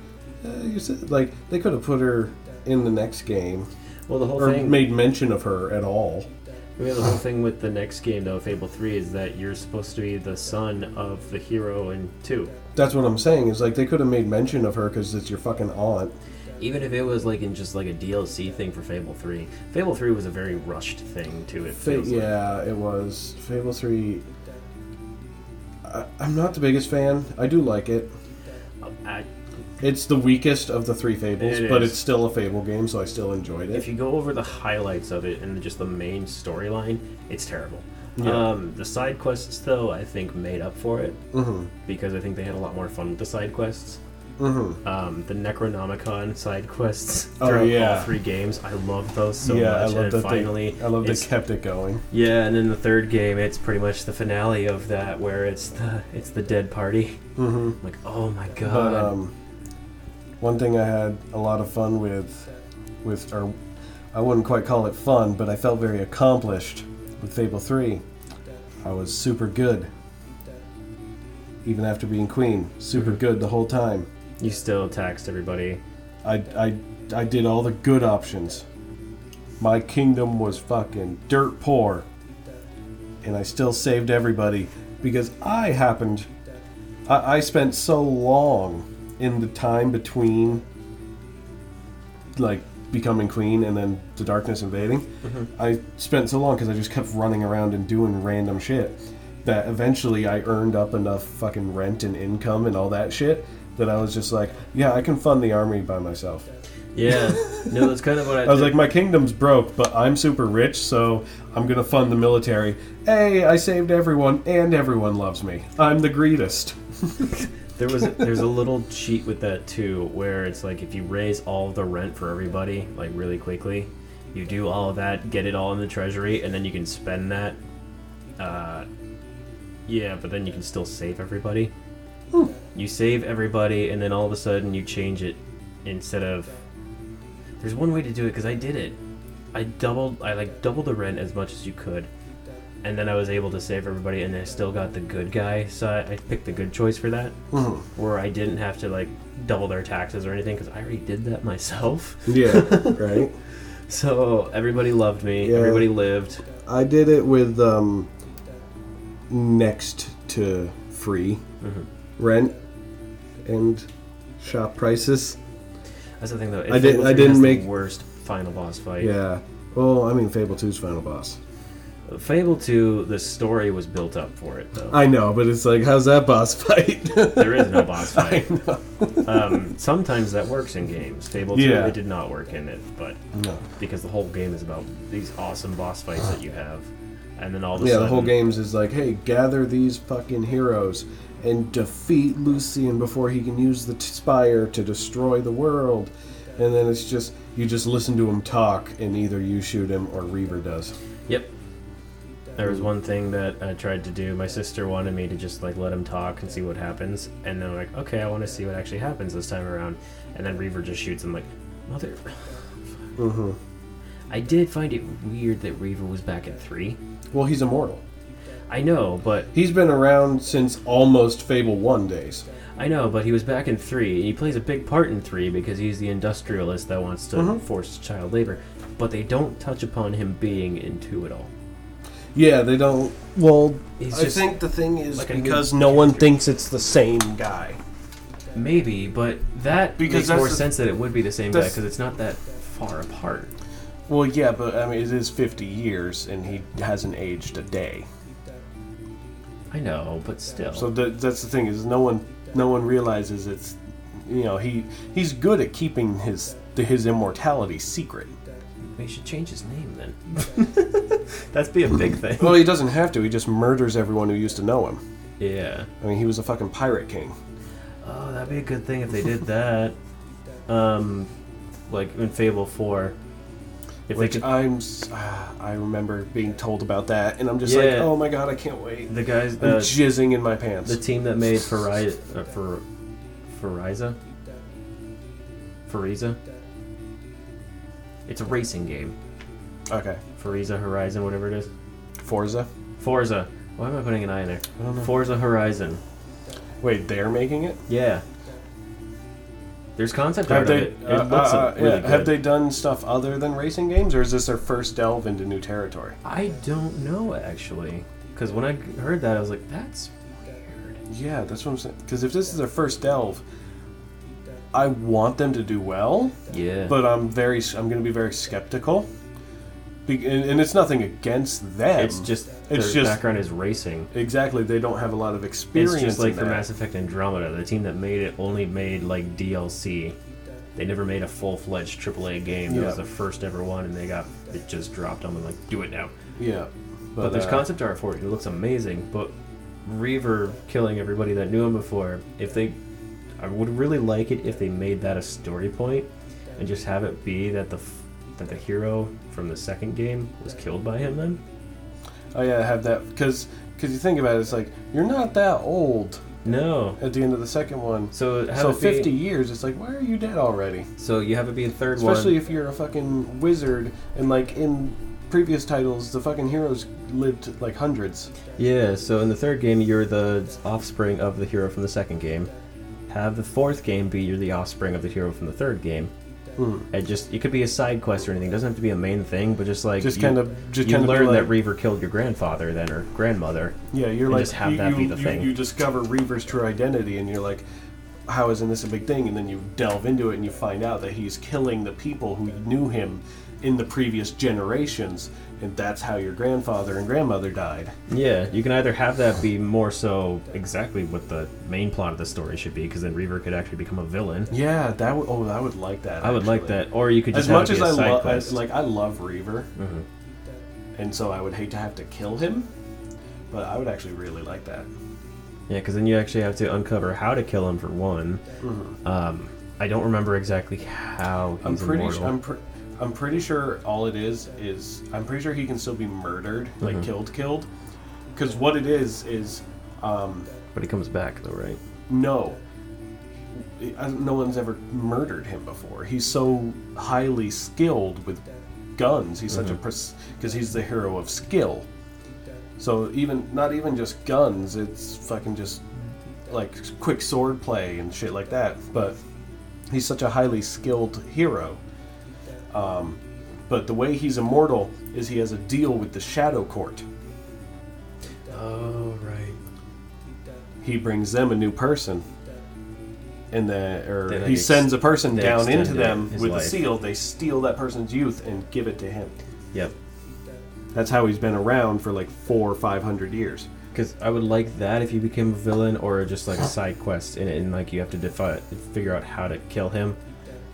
Speaker 2: uh, you said, like they could have put her in the next game
Speaker 1: Well, the whole
Speaker 2: or
Speaker 1: thing.
Speaker 2: made mention of her at all.
Speaker 1: I mean, the whole thing with the next game, though, Fable 3, is that you're supposed to be the son of the hero in 2.
Speaker 2: That's what I'm saying. Is like they could have made mention of her because it's your fucking aunt.
Speaker 1: Even if it was like in just like a DLC thing for Fable 3. Fable 3 was a very rushed thing, too. It
Speaker 2: Fa-
Speaker 1: feels like.
Speaker 2: yeah, it was Fable Three. I, I'm not the biggest fan. I do like it.
Speaker 1: I,
Speaker 2: It's the weakest of the three Fables,
Speaker 1: It
Speaker 2: but it's still a Fable game, so I still enjoyed it.
Speaker 1: if you go over the highlights of it and just the main storyline, it's terrible.
Speaker 2: Yeah.
Speaker 1: Um, the side quests, though, I think made up for it
Speaker 2: mm-hmm.
Speaker 1: because I think they had a lot more fun with the side quests.
Speaker 2: Mm-hmm.
Speaker 1: Um, the Necronomicon side quests
Speaker 2: Oh,
Speaker 1: throughout
Speaker 2: yeah.
Speaker 1: all three games, I love those so
Speaker 2: yeah,
Speaker 1: much.
Speaker 2: I love
Speaker 1: and
Speaker 2: that
Speaker 1: finally,
Speaker 2: they, I love they kept it going.
Speaker 1: Yeah, and then the third game, it's pretty much the finale of that, where it's the it's the dead party.
Speaker 2: Mm-hmm.
Speaker 1: Like, oh my god.
Speaker 2: But um, one thing I had a lot of fun with, with or I wouldn't quite call it fun, but I felt very accomplished with Fable Three. I was super good, even after being queen. Super
Speaker 1: Mhm.
Speaker 2: good the whole time.
Speaker 1: You still taxed everybody.
Speaker 2: I, I, I did all the good options. My kingdom was fucking dirt poor. And I still saved everybody because I happened. I, I spent so long in the time between, like, becoming queen and then the darkness invading.
Speaker 1: Mhm.
Speaker 2: I spent so long because I just kept running around and doing random shit that eventually I earned up enough fucking rent and income and all that shit that I was just like, yeah, I can fund the army by myself.
Speaker 1: Yeah, no, that's kind of what I.
Speaker 2: I was
Speaker 1: did.
Speaker 2: like, my kingdom's broke, but I'm super rich, so I'm gonna fund the military. Hey, I saved everyone, and everyone loves me. I'm the greatest.
Speaker 1: There was a, there's a little cheat with that too, where it's like if you raise all the rent for everybody like really quickly, you do all of that, get it all in the treasury, and then you can spend that. Uh, yeah, but then you can still save everybody. You save everybody, and then all of a sudden you change it instead of. There's one way to do it because I did it. I doubled, I like doubled the rent as much as you could, and then I was able to save everybody, and I still got the good guy. So I, I picked the good choice for that
Speaker 2: Mhm.
Speaker 1: where I didn't have to like double their taxes or anything because I already did that myself.
Speaker 2: Yeah, right.
Speaker 1: So everybody loved me.
Speaker 2: Yeah.
Speaker 1: Everybody lived.
Speaker 2: I did it with um, next to free
Speaker 1: Mhm.
Speaker 2: Rent and shop prices.
Speaker 1: That's the thing though.
Speaker 2: I didn't- I didn't make-
Speaker 1: worst final boss fight.
Speaker 2: Yeah. Well, I mean, Fable 2's final boss.
Speaker 1: Fable 2, the story was built up for it though.
Speaker 2: I know, but it's like, how's that boss fight?
Speaker 1: there is no boss fight. Um, sometimes that works in games. Fable 2,
Speaker 2: Yeah.
Speaker 1: it did not work in it, but
Speaker 2: No.
Speaker 1: because the whole game is about these awesome boss fights that you have, and then all of a
Speaker 2: Yeah,
Speaker 1: sudden,
Speaker 2: the whole games is like, hey, gather these fucking heroes and defeat Lucian before he can use the t- spire to destroy the world. And then it's just you just listen to him talk, and either you shoot him or Reaver does.
Speaker 1: Yep. There was one thing that I tried to do. My sister wanted me to just like let him talk and see what happens, and then I'm like, okay, I want to see what actually happens this time around. And then Reaver just shoots him like, mother.
Speaker 2: hmm
Speaker 1: I did find it weird that Reaver was back at three.
Speaker 2: Well, he's immortal.
Speaker 1: I know, but
Speaker 2: He's been around since almost Fable One days.
Speaker 1: I know, but he was back in three. He plays a big part in three because he's the industrialist that wants to
Speaker 2: Mhm.
Speaker 1: force child labor. But they don't touch upon him being in two at all.
Speaker 2: Yeah, they don't. Well,
Speaker 1: He's
Speaker 2: I
Speaker 1: just-
Speaker 2: think the thing is
Speaker 1: like a new
Speaker 2: because no one
Speaker 1: character.
Speaker 2: thinks it's the same guy.
Speaker 1: Maybe, but that
Speaker 2: Because
Speaker 1: makes
Speaker 2: that's
Speaker 1: more
Speaker 2: the-
Speaker 1: sense that it would be the same guy
Speaker 2: that's-
Speaker 1: because it's not that far apart.
Speaker 2: Well, yeah, but I mean, it is 50 years, and he hasn't aged a day.
Speaker 1: I know, but still.
Speaker 2: So that, that's the thing is no one no one realizes it's you know he he's good at keeping his his immortality secret.
Speaker 1: we should change his name then. That's be a big thing.
Speaker 2: Well, he doesn't have to. He just murders everyone who used to know him.
Speaker 1: Yeah.
Speaker 2: I mean, he was a fucking pirate king.
Speaker 1: Oh, that'd be a good thing if they did that. Um, like in Fable Four, if
Speaker 2: which
Speaker 1: could,
Speaker 2: I'm ah, I remember being told about that, and I'm just like, oh my god, I can't wait.
Speaker 1: the guys,
Speaker 2: I'm
Speaker 1: the,
Speaker 2: jizzing in my pants.
Speaker 1: the team that made Fari, uh, for Fariza, Fariza. It's a racing game.
Speaker 2: okay,
Speaker 1: Fariza Horizon, whatever it is.
Speaker 2: Forza.
Speaker 1: Forza. Why am I putting an I in there?
Speaker 2: I don't know.
Speaker 1: Forza Horizon.
Speaker 2: Wait, they're making it?
Speaker 1: Yeah. There's concept
Speaker 2: Have
Speaker 1: art
Speaker 2: they?
Speaker 1: of it. It
Speaker 2: uh,
Speaker 1: looks
Speaker 2: uh,
Speaker 1: really
Speaker 2: yeah,
Speaker 1: good.
Speaker 2: Have they done stuff other than racing games, or is this their first delve into new territory?
Speaker 1: I don't know actually, because when I heard that, I was like, "That's weird."
Speaker 2: Yeah, that's what I'm saying. Because if this is their first delve, I want them to do well,
Speaker 1: Yeah.
Speaker 2: but I'm very, I'm going to be very skeptical and, and it's nothing against them.
Speaker 1: it's just
Speaker 2: it's
Speaker 1: their
Speaker 2: just-
Speaker 1: background is racing.
Speaker 2: exactly they don't have a lot of experience.
Speaker 1: It's just like for
Speaker 2: that.
Speaker 1: Mass Effect Andromeda, the team that made it only made like DLC. They never made a full fledged AAA game. It was the first ever one, and they got it just dropped on them like, do it now.
Speaker 2: Yeah,
Speaker 1: But, there's
Speaker 2: uh,
Speaker 1: concept art for it. It looks amazing. But Reaver killing everybody that knew him before. If they, I would really like it if they made that a story point, and just have it be that the that the hero from the second game was killed by him. Then
Speaker 2: Oh yeah, I have that because because you think about it, it's like you're not that old
Speaker 1: no.
Speaker 2: at the end of the second one.
Speaker 1: So have
Speaker 2: So
Speaker 1: it be-
Speaker 2: 50 years, it's like, why are you dead already?
Speaker 1: So you have it be a third
Speaker 2: Especially
Speaker 1: one.
Speaker 2: if you're a fucking wizard and like in previous titles, the fucking heroes lived like hundreds.
Speaker 1: Yeah. So in the third game, you're the offspring of the hero from the second game. Have the fourth game be you're the offspring of the hero from the third game.
Speaker 2: Hmm.
Speaker 1: It just it could be a side quest or anything. It doesn't have to be a main thing, but just like
Speaker 2: Just
Speaker 1: you-
Speaker 2: kind of, just
Speaker 1: you
Speaker 2: kind of
Speaker 1: learn
Speaker 2: like,
Speaker 1: that Reaver killed your grandfather then or grandmother.
Speaker 2: yeah, you're like
Speaker 1: just have
Speaker 2: you,
Speaker 1: that be the thing.
Speaker 2: You discover Reaver's true identity, and you're like, how isn't this a big thing? And then you delve into it, and you find out that he's killing the people who knew him in the previous generations, and that's how your grandfather and grandmother died.
Speaker 1: Yeah, you can either have that be more so exactly what the main plot of the story should be, because then Reaver could actually become a villain.
Speaker 2: Yeah, that would. Oh, I would like that.
Speaker 1: I would like that, or you could just
Speaker 2: As
Speaker 1: have
Speaker 2: much
Speaker 1: it
Speaker 2: as I love,
Speaker 1: quest.
Speaker 2: like I love Reaver,
Speaker 1: Mhm.
Speaker 2: and so I would hate to have to kill him, but I would actually really like that.
Speaker 1: Yeah, because then you actually have to uncover how to kill him for one. Um, I don't remember exactly how he's
Speaker 2: I'm pretty.
Speaker 1: immortal.
Speaker 2: Su- I'm. Pre- I'm pretty sure all it is is I'm pretty sure he can still be murdered, like
Speaker 1: Mhm.
Speaker 2: killed, killed. Because what it is is, um,
Speaker 1: But he comes back though, right?
Speaker 2: no, I- no one's ever murdered him before. He's so highly skilled with guns. He's such a because he's the hero of skill. So even not even just guns, it's fucking just like quick sword play and shit like that. But he's such a highly skilled hero. Um, but the way he's immortal is he has a deal with the Shadow Court.
Speaker 1: Oh right.
Speaker 2: He brings them a new person, and then or
Speaker 1: They, like,
Speaker 2: he
Speaker 1: ex-
Speaker 2: sends a person down into them
Speaker 1: his
Speaker 2: with a seal. They steal that person's youth and give it to him.
Speaker 1: Yep.
Speaker 2: That's how he's been around for like four or five hundred years.
Speaker 1: Because I would like that if you became a villain, or just like a side quest in it, and like you have to defi- figure out how to kill him,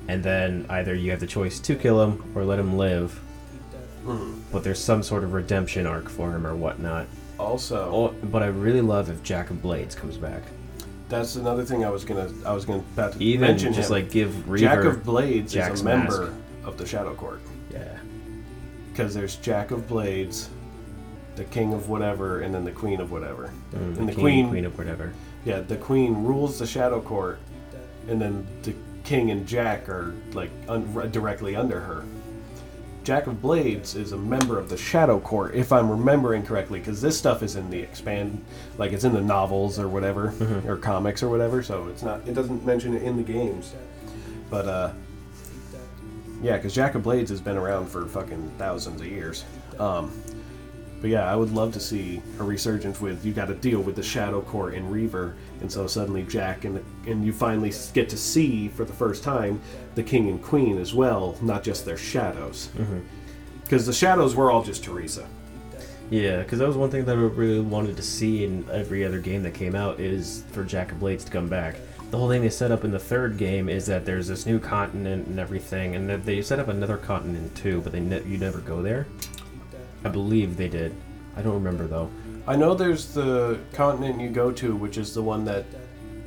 Speaker 1: and then either you have the choice to kill him or let him live, but there's some sort of redemption arc for him or whatnot.
Speaker 2: Also,
Speaker 1: Oh, but I really love if Jack of Blades comes back.
Speaker 2: that's another thing I was gonna I was gonna about to
Speaker 1: Even
Speaker 2: mention
Speaker 1: just
Speaker 2: him.
Speaker 1: like give Reaver.
Speaker 2: Jack of Blades
Speaker 1: Jack's
Speaker 2: is a member
Speaker 1: mask.
Speaker 2: of the Shadow Court
Speaker 1: yeah.
Speaker 2: because there's Jack of Blades, the King of whatever, and then the Queen of whatever.
Speaker 1: Mm,
Speaker 2: And the
Speaker 1: king,
Speaker 2: queen-
Speaker 1: queen of whatever.
Speaker 2: Yeah, the Queen rules the Shadow Court, and then the King and Jack are like un- directly under her. Jack of Blades is a member of the Shadow Court, if I'm remembering correctly, because this stuff is in the expand, like it's in the novels or whatever, or comics or whatever. So it's not, it doesn't mention it in the games. But uh, yeah, because Jack of Blades has been around for fucking thousands of years. Um, but yeah, I would love to see a resurgence with you got to deal with the Shadow Court in Reaver, and so suddenly Jack and the, and you finally get to see for the first time the King and Queen as well, not just their shadows. Mm-hmm. Because the shadows were all just Theresa.
Speaker 1: Yeah, because that was one thing that I really wanted to see in every other game that came out is for Jack and Blades to come back. The whole thing they set up in the third game is that there's this new continent and everything, and that they set up another continent too, but they ne- you never go there. I believe they did. I don't remember though.
Speaker 2: I know there's the continent you go to, which is the one that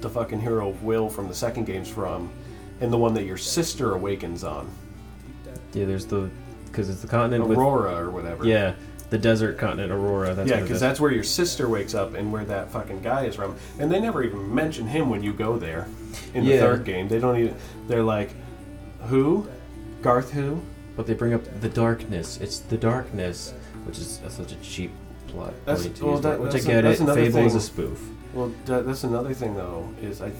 Speaker 2: the fucking hero Will from the second game's from, and the one that your sister awakens on,
Speaker 1: Yeah, there's the because it's the continent with
Speaker 2: Aurora or whatever.
Speaker 1: yeah the desert continent Aurora. That's
Speaker 2: yeah, because that's where your sister wakes up and where that fucking guy is from. And they never even mention him when you go there in the
Speaker 1: Yeah.
Speaker 2: third game. They don't even. They're like, who? Garth who?
Speaker 1: But they bring up the darkness. It's the darkness, which is such a cheap plot.
Speaker 2: That's-
Speaker 1: point to
Speaker 2: well,
Speaker 1: use,
Speaker 2: that-
Speaker 1: which I
Speaker 2: a-
Speaker 1: get
Speaker 2: that's
Speaker 1: it.
Speaker 2: another
Speaker 1: Fable is a
Speaker 2: thing.
Speaker 1: spoof.
Speaker 2: Well, that, that's another thing though. Is I,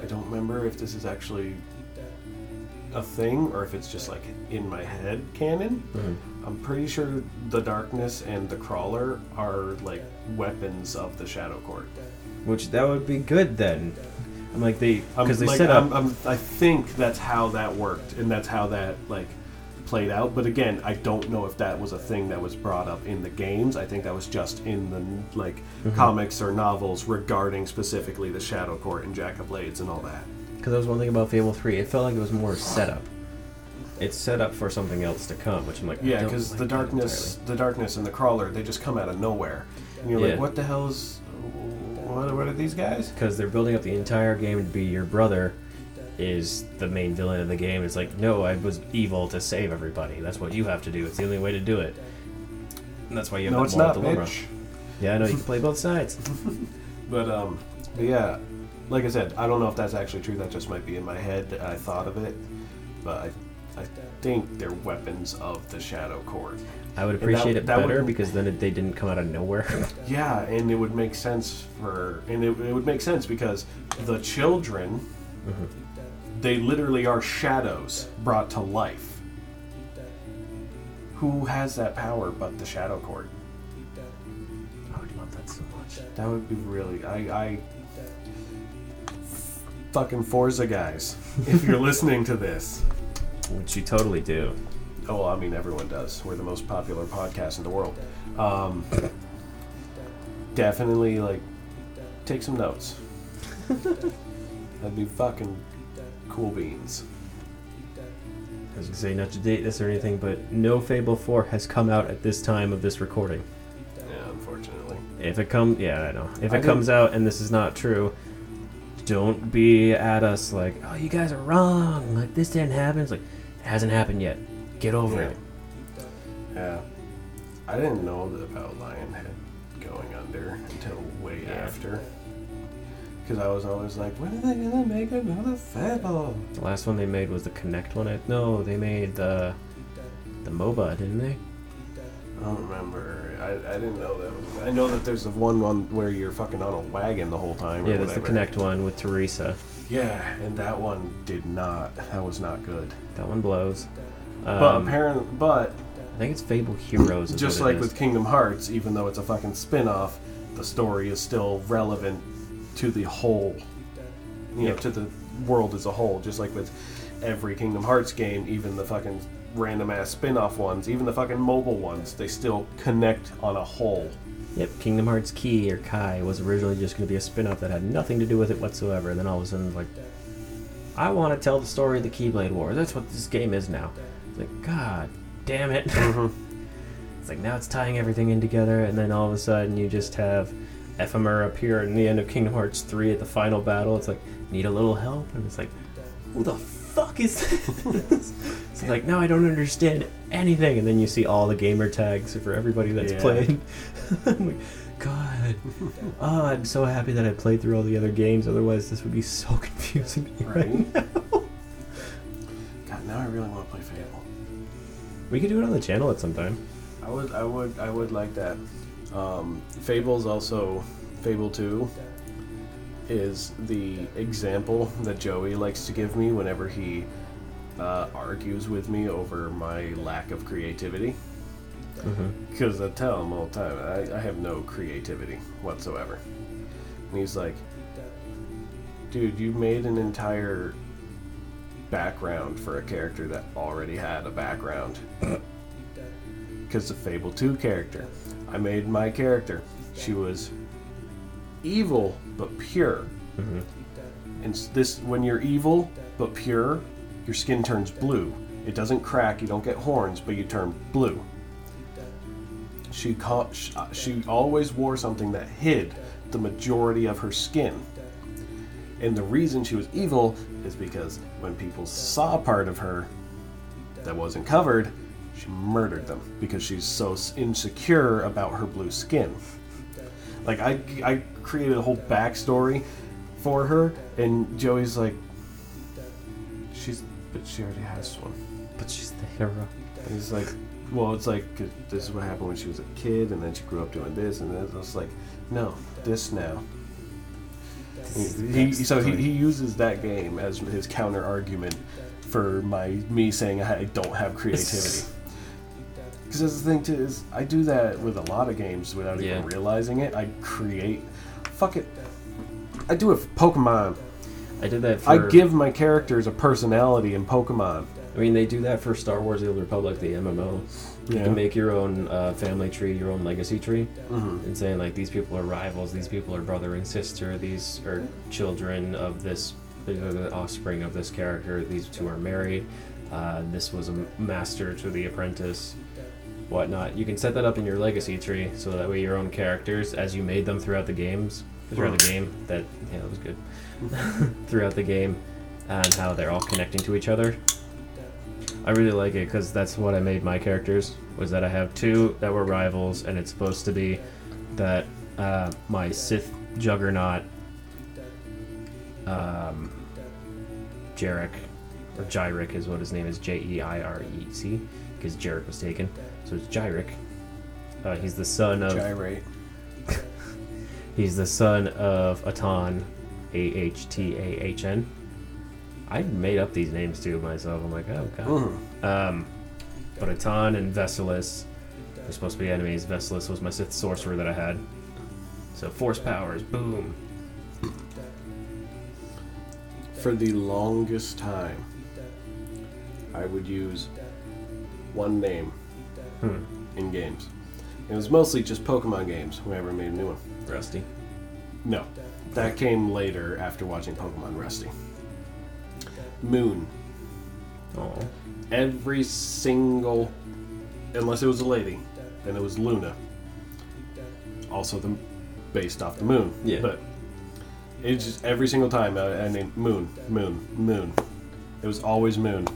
Speaker 2: I don't remember if this is actually a thing or if it's just like in my head canon.
Speaker 1: Mhm.
Speaker 2: I'm pretty sure the darkness and the crawler are like weapons of the Shadow Court.
Speaker 1: Which that would be good then. I'm like they because they
Speaker 2: like,
Speaker 1: set up.
Speaker 2: I'm, I'm, I think that's how that worked, and that's how that like played out. But again, I don't know if that was a thing that was brought up in the games. I think that was just in the like mm-hmm. comics or novels regarding specifically the Shadow Court and Jack of Blades and all that.
Speaker 1: Because that was one thing about Fable 3. It felt like it was more setup. It's set up for something else to come, which I'm like,
Speaker 2: Yeah, because
Speaker 1: like
Speaker 2: the darkness, the darkness and the crawler, they just come out of nowhere, and you're
Speaker 1: Yeah.
Speaker 2: like, what the hell is? What, what are these guys?
Speaker 1: because they're building up the entire game to be your brother is the main villain of the game. It's like, no, I was evil to save everybody. That's what you have to do. It's the only way to do it. And that's why you have
Speaker 2: No,
Speaker 1: that
Speaker 2: it's
Speaker 1: moral
Speaker 2: not,
Speaker 1: dilemma.
Speaker 2: bitch.
Speaker 1: Yeah, I know you can play both sides.
Speaker 2: But um, but yeah, like I said, I don't know if that's actually true. That just might be in my head. I thought of it, but I, I think they're weapons of the Shadow Court.
Speaker 1: I would
Speaker 2: that-
Speaker 1: appreciate it
Speaker 2: that would-
Speaker 1: better because then it, they didn't come out of nowhere.
Speaker 2: Yeah, and it would make sense for, and it, it would make sense because the children, they literally are shadows brought to life. Who has that power but the Shadow Court?
Speaker 1: I would love that so much.
Speaker 2: That would be really. I, I fucking Forza guys, if you're listening to this.
Speaker 1: Which you totally do.
Speaker 2: Oh, well, I mean, everyone does. We're the most popular podcast in the world. Um, definitely, like, take some notes. That'd be fucking cool beans.
Speaker 1: I was gonna say not to date this or anything, but no Fable 4 has come out at this time of this recording.
Speaker 2: Yeah, unfortunately.
Speaker 1: If it comes, yeah, I know. If
Speaker 2: I
Speaker 1: it comes out and this is not true, don't be at us like, oh, you guys are wrong. Like this didn't happen. It's like it hasn't happened yet. Get over
Speaker 2: Yeah.
Speaker 1: it.
Speaker 2: Yeah. I didn't know about Lionhead going under until way
Speaker 1: Yeah.
Speaker 2: after. Because I was always like, when are they gonna make another Fable?
Speaker 1: The last one they made was the Kinect one. I, no, they made the the MOBA, didn't they?
Speaker 2: I don't remember. I, I didn't know that. Was, I know that there's the one one where you're fucking on a wagon the whole time.
Speaker 1: Yeah, that's the. Kinect one with Theresa.
Speaker 2: Yeah, and that one did not. That was not good.
Speaker 1: That one blows. Um,
Speaker 2: but apparently, but
Speaker 1: I think it's Fable Heroes.
Speaker 2: Just like with Kingdom Hearts, even though it's a fucking spin-off, the story is still relevant to the whole. You know, to the world as a whole. Just like with every Kingdom Hearts game, even the fucking random ass spin-off ones, even the fucking mobile ones, they still connect on a whole.
Speaker 1: Yep, Kingdom Hearts Key or Kai was originally just going to be a spin-off that had nothing to do with it whatsoever. And then all of a sudden, like, I want to tell the story of the Keyblade War. That's what this game is now. It's like, God damn it. Mm-hmm. it's like now it's tying everything in together, and then all of a sudden you just have Ephemer appear in the end of Kingdom Hearts 3 at the final battle. It's like, need a little help? And it's like, who the fuck is this? it's like, no, I don't understand anything. And then you see all the gamer tags for everybody that's
Speaker 2: Yeah.
Speaker 1: played. I'm like, God. Oh, I'm so happy that I played through all the other games. Otherwise, this would be so confusing to me right,
Speaker 2: Right?
Speaker 1: now.
Speaker 2: God, now I really want to play Fable.
Speaker 1: We could do it on the channel at some time.
Speaker 2: I would, I would, I would like that. Um, Fable's also Fable Two is the example that Joey likes to give me whenever he uh, argues with me over my lack of creativity.
Speaker 1: Mm-hmm.
Speaker 2: Because I tell him all the time, I, I have no creativity whatsoever. And he's like, dude, you made an entire background for a character that already had a background. Because the Fable 2 character. I made my character. She was evil but pure.
Speaker 1: Mm-hmm.
Speaker 2: And this, when you're evil but pure, your skin turns blue. It doesn't crack. You don't get horns, but you turn blue. She ca- uh, she always wore something that hid the majority of her skin. And the reason she was evil is because when people saw part of her that wasn't covered, she murdered them because she's so insecure about her blue skin. Like I, I created a whole backstory for her, and Joey's like, she's, but she already has one.
Speaker 1: But she's the hero.
Speaker 2: And he's like, well, it's like, uh, this is what happened when she was a kid, and then she grew up doing this, and then I was like, no, this now. He, he, so he, he uses that game as his counter argument for my me saying I don't have creativity. Because that's the thing too is I do that with a lot of games without
Speaker 1: Yeah.
Speaker 2: even realizing it. I create, fuck it. I do it for Pokemon.
Speaker 1: I did that for.
Speaker 2: I give my characters a personality in Pokemon.
Speaker 1: I mean, they do that for Star Wars: The Old Republic, the MMO. You
Speaker 2: Yeah.
Speaker 1: can make your own uh, family tree, your own legacy tree,
Speaker 2: Mhm.
Speaker 1: and saying like these people are rivals, these people are brother and sister, these are children of this, these are the offspring of this character. These two are married. Uh, this was a master to the apprentice, whatnot. You can set that up in your legacy tree, so that way your own characters, as you made them throughout the games, throughout the game, that yeah, that was good. throughout the game, and how they're all connecting to each other. I really like it because that's what I made my characters. Was that I have two that were rivals, and it's supposed to be that uh, my Sith Juggernaut, um, Jarek, or Jyrek is what his name is, J E I R E C, because Jarek was taken. So it's Jyrek. Uh, he's the son of
Speaker 2: Gyrate.
Speaker 1: He's the son of Atan, A H T A H N. I made up these names too myself. I'm like, oh god.
Speaker 2: Mhm.
Speaker 1: Um, but Atan and Vesilis are supposed to be enemies. Vesilis was my Sith sorcerer that I had. So force powers, boom.
Speaker 2: For the longest time, I would use one name
Speaker 1: Hmm.
Speaker 2: in games. It was mostly just Pokemon games whenever I made a new one.
Speaker 1: Rusty.
Speaker 2: No, that came later after watching Pokemon Rusty. Moon.
Speaker 1: Oh.
Speaker 2: Every single, unless it was a lady, then it was Luna. Also, the based off the moon.
Speaker 1: Yeah.
Speaker 2: But it's just every single time I, I named Moon, Moon, Moon. It was always Moon.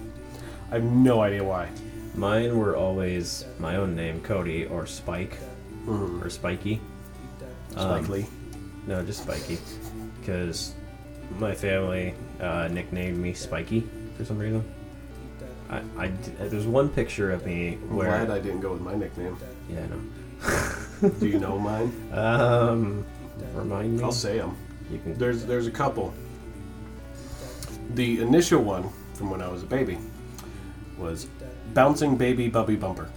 Speaker 2: I have no idea why.
Speaker 1: Mine were always my own name, Cody, or Spike,
Speaker 2: Mm.
Speaker 1: or Spiky.
Speaker 2: Spike
Speaker 1: Um, No, just Spiky. Because my family uh, nicknamed me Spiky for some reason. I, I there's one picture of me
Speaker 2: I'm
Speaker 1: where
Speaker 2: glad I didn't go with my nickname.
Speaker 1: yeah no
Speaker 2: Do you know mine?
Speaker 1: um remind me
Speaker 2: I'll say them.
Speaker 1: you can
Speaker 2: There's there's a couple. The initial one from when I was a baby was Bouncing Baby Bubby Bumper.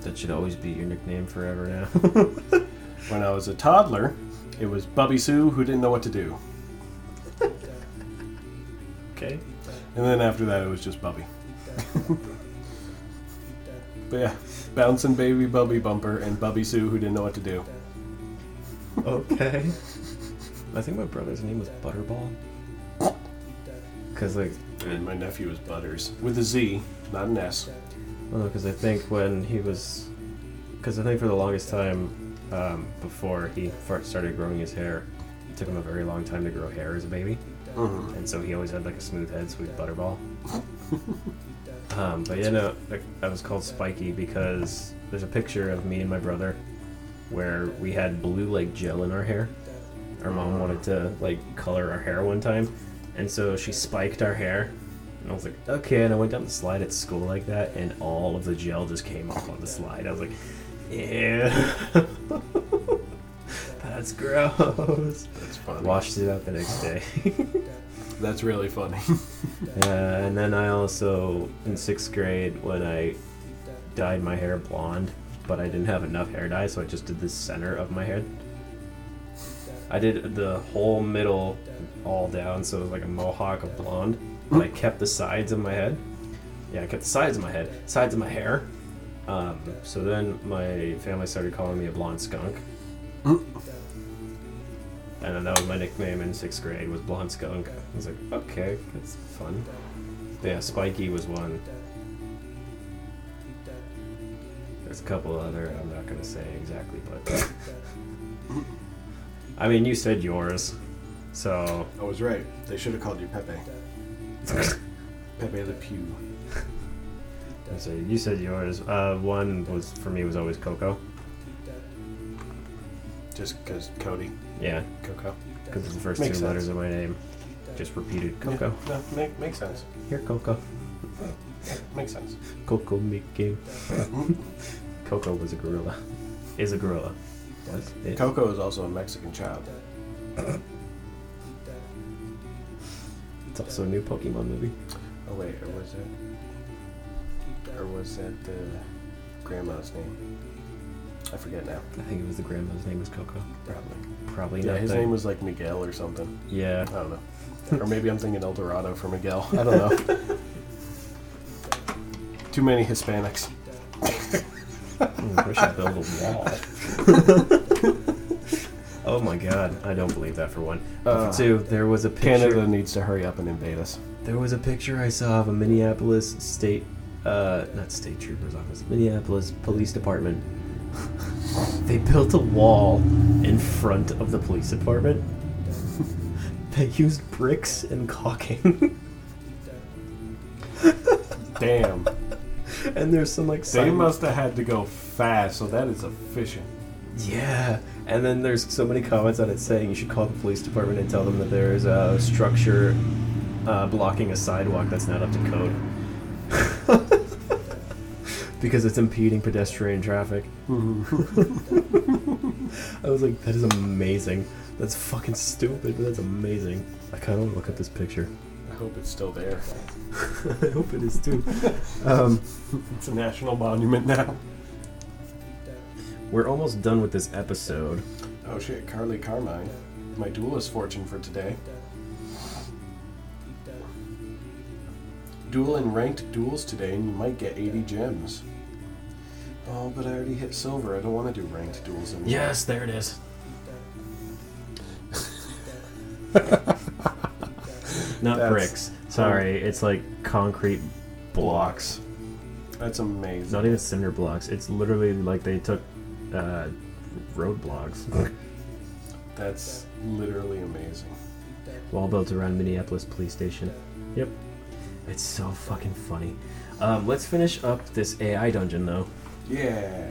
Speaker 1: that should always be your nickname forever now
Speaker 2: When I was a toddler, it was Bubby Sue who didn't know what to do.
Speaker 1: okay
Speaker 2: And then after that, it was just Bubby. but yeah, Bouncing Baby Bubby Bumper and Bubby Sue who didn't know what to do.
Speaker 1: okay I think my brother's name was Butterball because like
Speaker 2: And my nephew was Butters with a Z, not an S.
Speaker 1: Well, because I think when he was, because I think for the longest time, um, before he first started growing his hair, it took him a very long time to grow hair as a baby,
Speaker 2: Mhm.
Speaker 1: and so he always had like a smooth head, sweet butterball. um, but yeah, no, like, I was called Spiky because there's a picture of me and my brother where we had blue like gel in our hair. Our mom wanted to like color our hair one time, and so she spiked our hair. And I was like, okay. And I went down the slide at school like that, and all of the gel just came off on the slide. I was like, yeah, that's gross.
Speaker 2: That's funny.
Speaker 1: Washed it out the next day.
Speaker 2: That's really funny.
Speaker 1: Yeah, and then I also in sixth grade when I dyed my hair blonde, but I didn't have enough hair dye, so I just did the center of my head. I did the whole middle all down, so it was like a mohawk of blonde. But I kept the sides of my head. Yeah, I kept the sides of my head, sides of my hair. Um, so then my family started calling me a blonde skunk. And then that was my nickname in sixth grade was Blonde Skunk. I was like, okay, that's fun. But yeah, Spiky was one. There's a couple other I'm not gonna say exactly, but I mean you said yours, so
Speaker 2: I was right. They should have called you Pepe. Pepe the Pew.
Speaker 1: so you said yours. Uh, one was for me was always Coco.
Speaker 2: Just because Cody.
Speaker 1: Yeah,
Speaker 2: Coco.
Speaker 1: because the first
Speaker 2: Makes
Speaker 1: two
Speaker 2: sense.
Speaker 1: letters of my name. Just repeated Coco.
Speaker 2: Yeah, no, make, makes sense.
Speaker 1: Here, Coco.
Speaker 2: Makes sense.
Speaker 1: Coco Mickey. Coco was a gorilla. Is a gorilla. It?
Speaker 2: Coco is also a Mexican child.
Speaker 1: It's also a new Pokemon movie.
Speaker 2: Oh wait, or was it? Or was that the grandma's name? I forget now.
Speaker 1: I think it was the grandma's name was Coco.
Speaker 2: Probably.
Speaker 1: Probably
Speaker 2: Yeah,
Speaker 1: not.
Speaker 2: his
Speaker 1: the-
Speaker 2: name was like Miguel or something.
Speaker 1: Yeah.
Speaker 2: I don't know. or maybe I'm thinking El Dorado for Miguel. I don't know. Too many Hispanics.
Speaker 1: Mm, we should build a wall. oh my god, I don't believe that for one.
Speaker 2: Uh,
Speaker 1: for two, there was a picture.
Speaker 2: Canada needs to hurry up and invade us.
Speaker 1: There was a picture I saw of a Minneapolis state, uh, not state trooper's office, Minneapolis police department. they built a wall in front of the police department. they used bricks and caulking.
Speaker 2: Damn.
Speaker 1: and there's some like
Speaker 2: They must have had to go fast, so that is efficient.
Speaker 1: Yeah, and then there's so many comments on it saying you should call the police department and tell them that there's a structure uh, blocking a sidewalk that's not up to code. because it's impeding pedestrian traffic. I was like, that is amazing. That's fucking stupid, but that's amazing. I kind of want to look at this picture.
Speaker 2: I hope it's still there.
Speaker 1: I hope it is too. Um,
Speaker 2: It's a national monument now.
Speaker 1: We're almost done with this episode.
Speaker 2: Oh shit, Carly Carmine. My duelist fortune for today. Duel in ranked duels today, and you might get 80 gems. Oh, but I already hit silver. I don't want to do ranked duels anymore.
Speaker 1: Yes, there it is. Not
Speaker 2: That's-
Speaker 1: bricks. Sorry, it's like concrete blocks.
Speaker 2: That's amazing.
Speaker 1: Not even cinder blocks. It's literally like they took uh, road blocks.
Speaker 2: That's literally amazing.
Speaker 1: Wall built around Minneapolis police station. Yep. It's so fucking funny. Um, let's finish up this AI dungeon though.
Speaker 2: Yeah.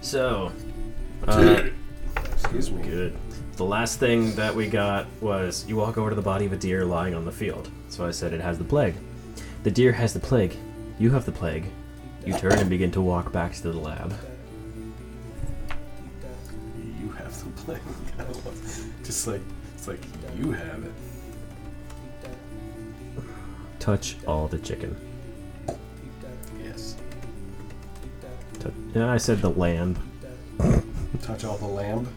Speaker 1: So, uh,
Speaker 2: Excuse me.
Speaker 1: Good. The last thing that we got was you walk over to the body of a deer lying on the field. So I said it has the plague. The deer has the plague. You have the plague. You turn and begin to walk back to the lab.
Speaker 2: Have the plague. I love- Just like it's like you have it.
Speaker 1: Touch all the chicken.
Speaker 2: Yes.
Speaker 1: Tou- yeah, I said the lamb.
Speaker 2: Touch all the lamb.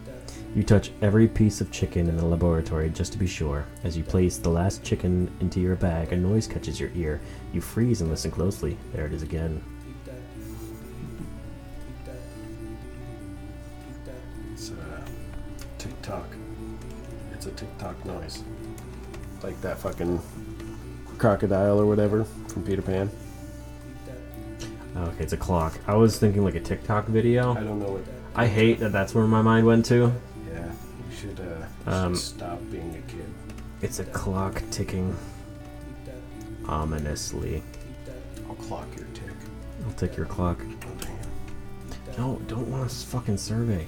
Speaker 1: You touch every piece of chicken in the laboratory just to be sure. As you place the last chicken into your bag, a noise catches your ear. You freeze and listen closely. There it is again.
Speaker 2: It's a TikTok noise. Like that fucking crocodile or whatever from Peter Pan.
Speaker 1: Okay, it's a clock. I was thinking like a TikTok video.
Speaker 2: I don't know what.
Speaker 1: I hate that that's where my mind went to.
Speaker 2: Yeah, you should, uh, you
Speaker 1: Um,
Speaker 2: should stop being a kid.
Speaker 1: It's a clock ticking ominously.
Speaker 2: I'll clock your tick.
Speaker 1: I'll take your clock.
Speaker 2: Oh.
Speaker 1: No, don't want a fucking survey.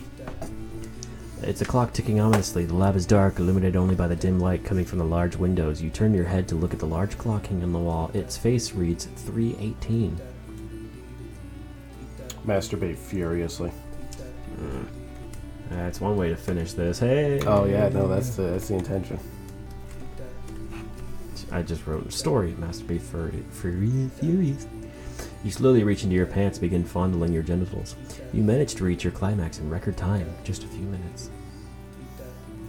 Speaker 1: It's a clock ticking ominously. The lab is dark, illuminated only by the dim light coming from the large windows. You turn your head to look at the large clock hanging on the wall. Its face reads 318.
Speaker 2: Masturbate furiously. Hmm.
Speaker 1: That's one way to finish this. Hey!
Speaker 2: Oh yeah, no, that's the that's the intention.
Speaker 1: I just wrote a story. Masturbate furi- furious. You slowly reach into your pants, begin fondling your genitals. You manage to reach your climax in record time, just a few minutes.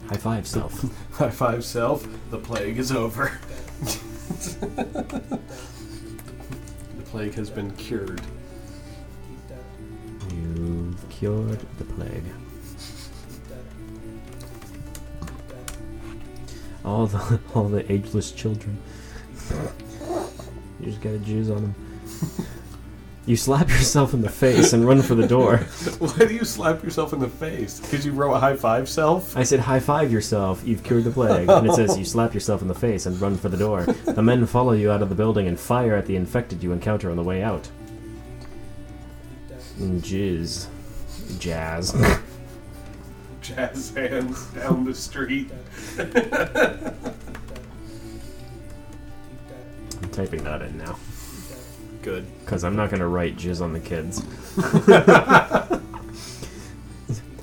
Speaker 1: High five, self.
Speaker 2: High five, self. The plague is over. the plague has been cured.
Speaker 1: You've cured the plague. All the all the ageless children. You just gotta jizz on them. You slap yourself in the face and run for the door.
Speaker 2: Why do you slap yourself in the face? Because you wrote a high five, self.
Speaker 1: I said, high five yourself, you've cured the plague. And it says, you slap yourself in the face and run for the door. The men follow you out of the building and fire at the infected you encounter on the way out. Mm, Jizz. Jazz.
Speaker 2: Jazz hands down the street.
Speaker 1: I'm typing that in now.
Speaker 2: Good.
Speaker 1: Because I'm not going to write jizz on the kids.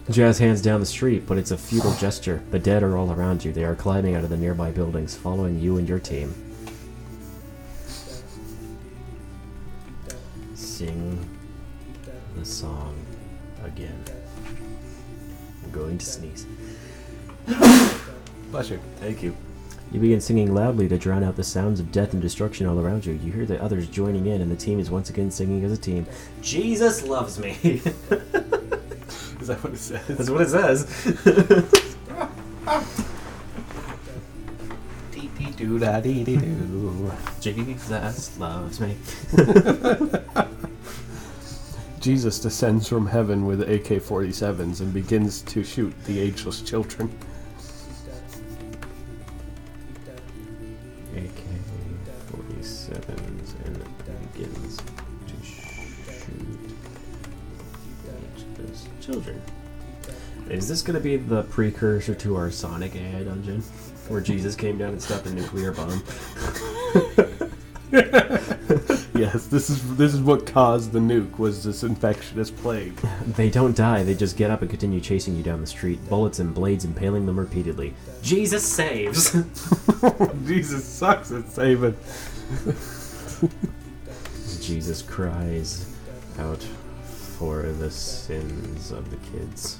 Speaker 1: Jazz hands down the street, but it's a futile gesture. The dead are all around you. They are climbing out of the nearby buildings, following you and your team. Sing the song again. I'm going to sneeze.
Speaker 2: Bless you.
Speaker 1: Thank you. You begin singing loudly to drown out the sounds of death and destruction all around you. You hear the others joining in, and the team is once again singing as a team. Jesus loves me.
Speaker 2: Is that what it says?
Speaker 1: That's what it says. Jesus loves me.
Speaker 2: Jesus descends from heaven with AK 47s and begins to shoot the ageless children.
Speaker 1: Is this going to be the precursor to our Sonic AI dungeon? Where Jesus came down and stopped a nuclear bomb?
Speaker 2: Yes, this is this is what caused the nuke was this infectious plague.
Speaker 1: They don't die, they just get up and continue chasing you down the street, bullets and blades impaling them repeatedly. Jesus saves!
Speaker 2: Jesus sucks at saving.
Speaker 1: Jesus cries out for the sins of the kids.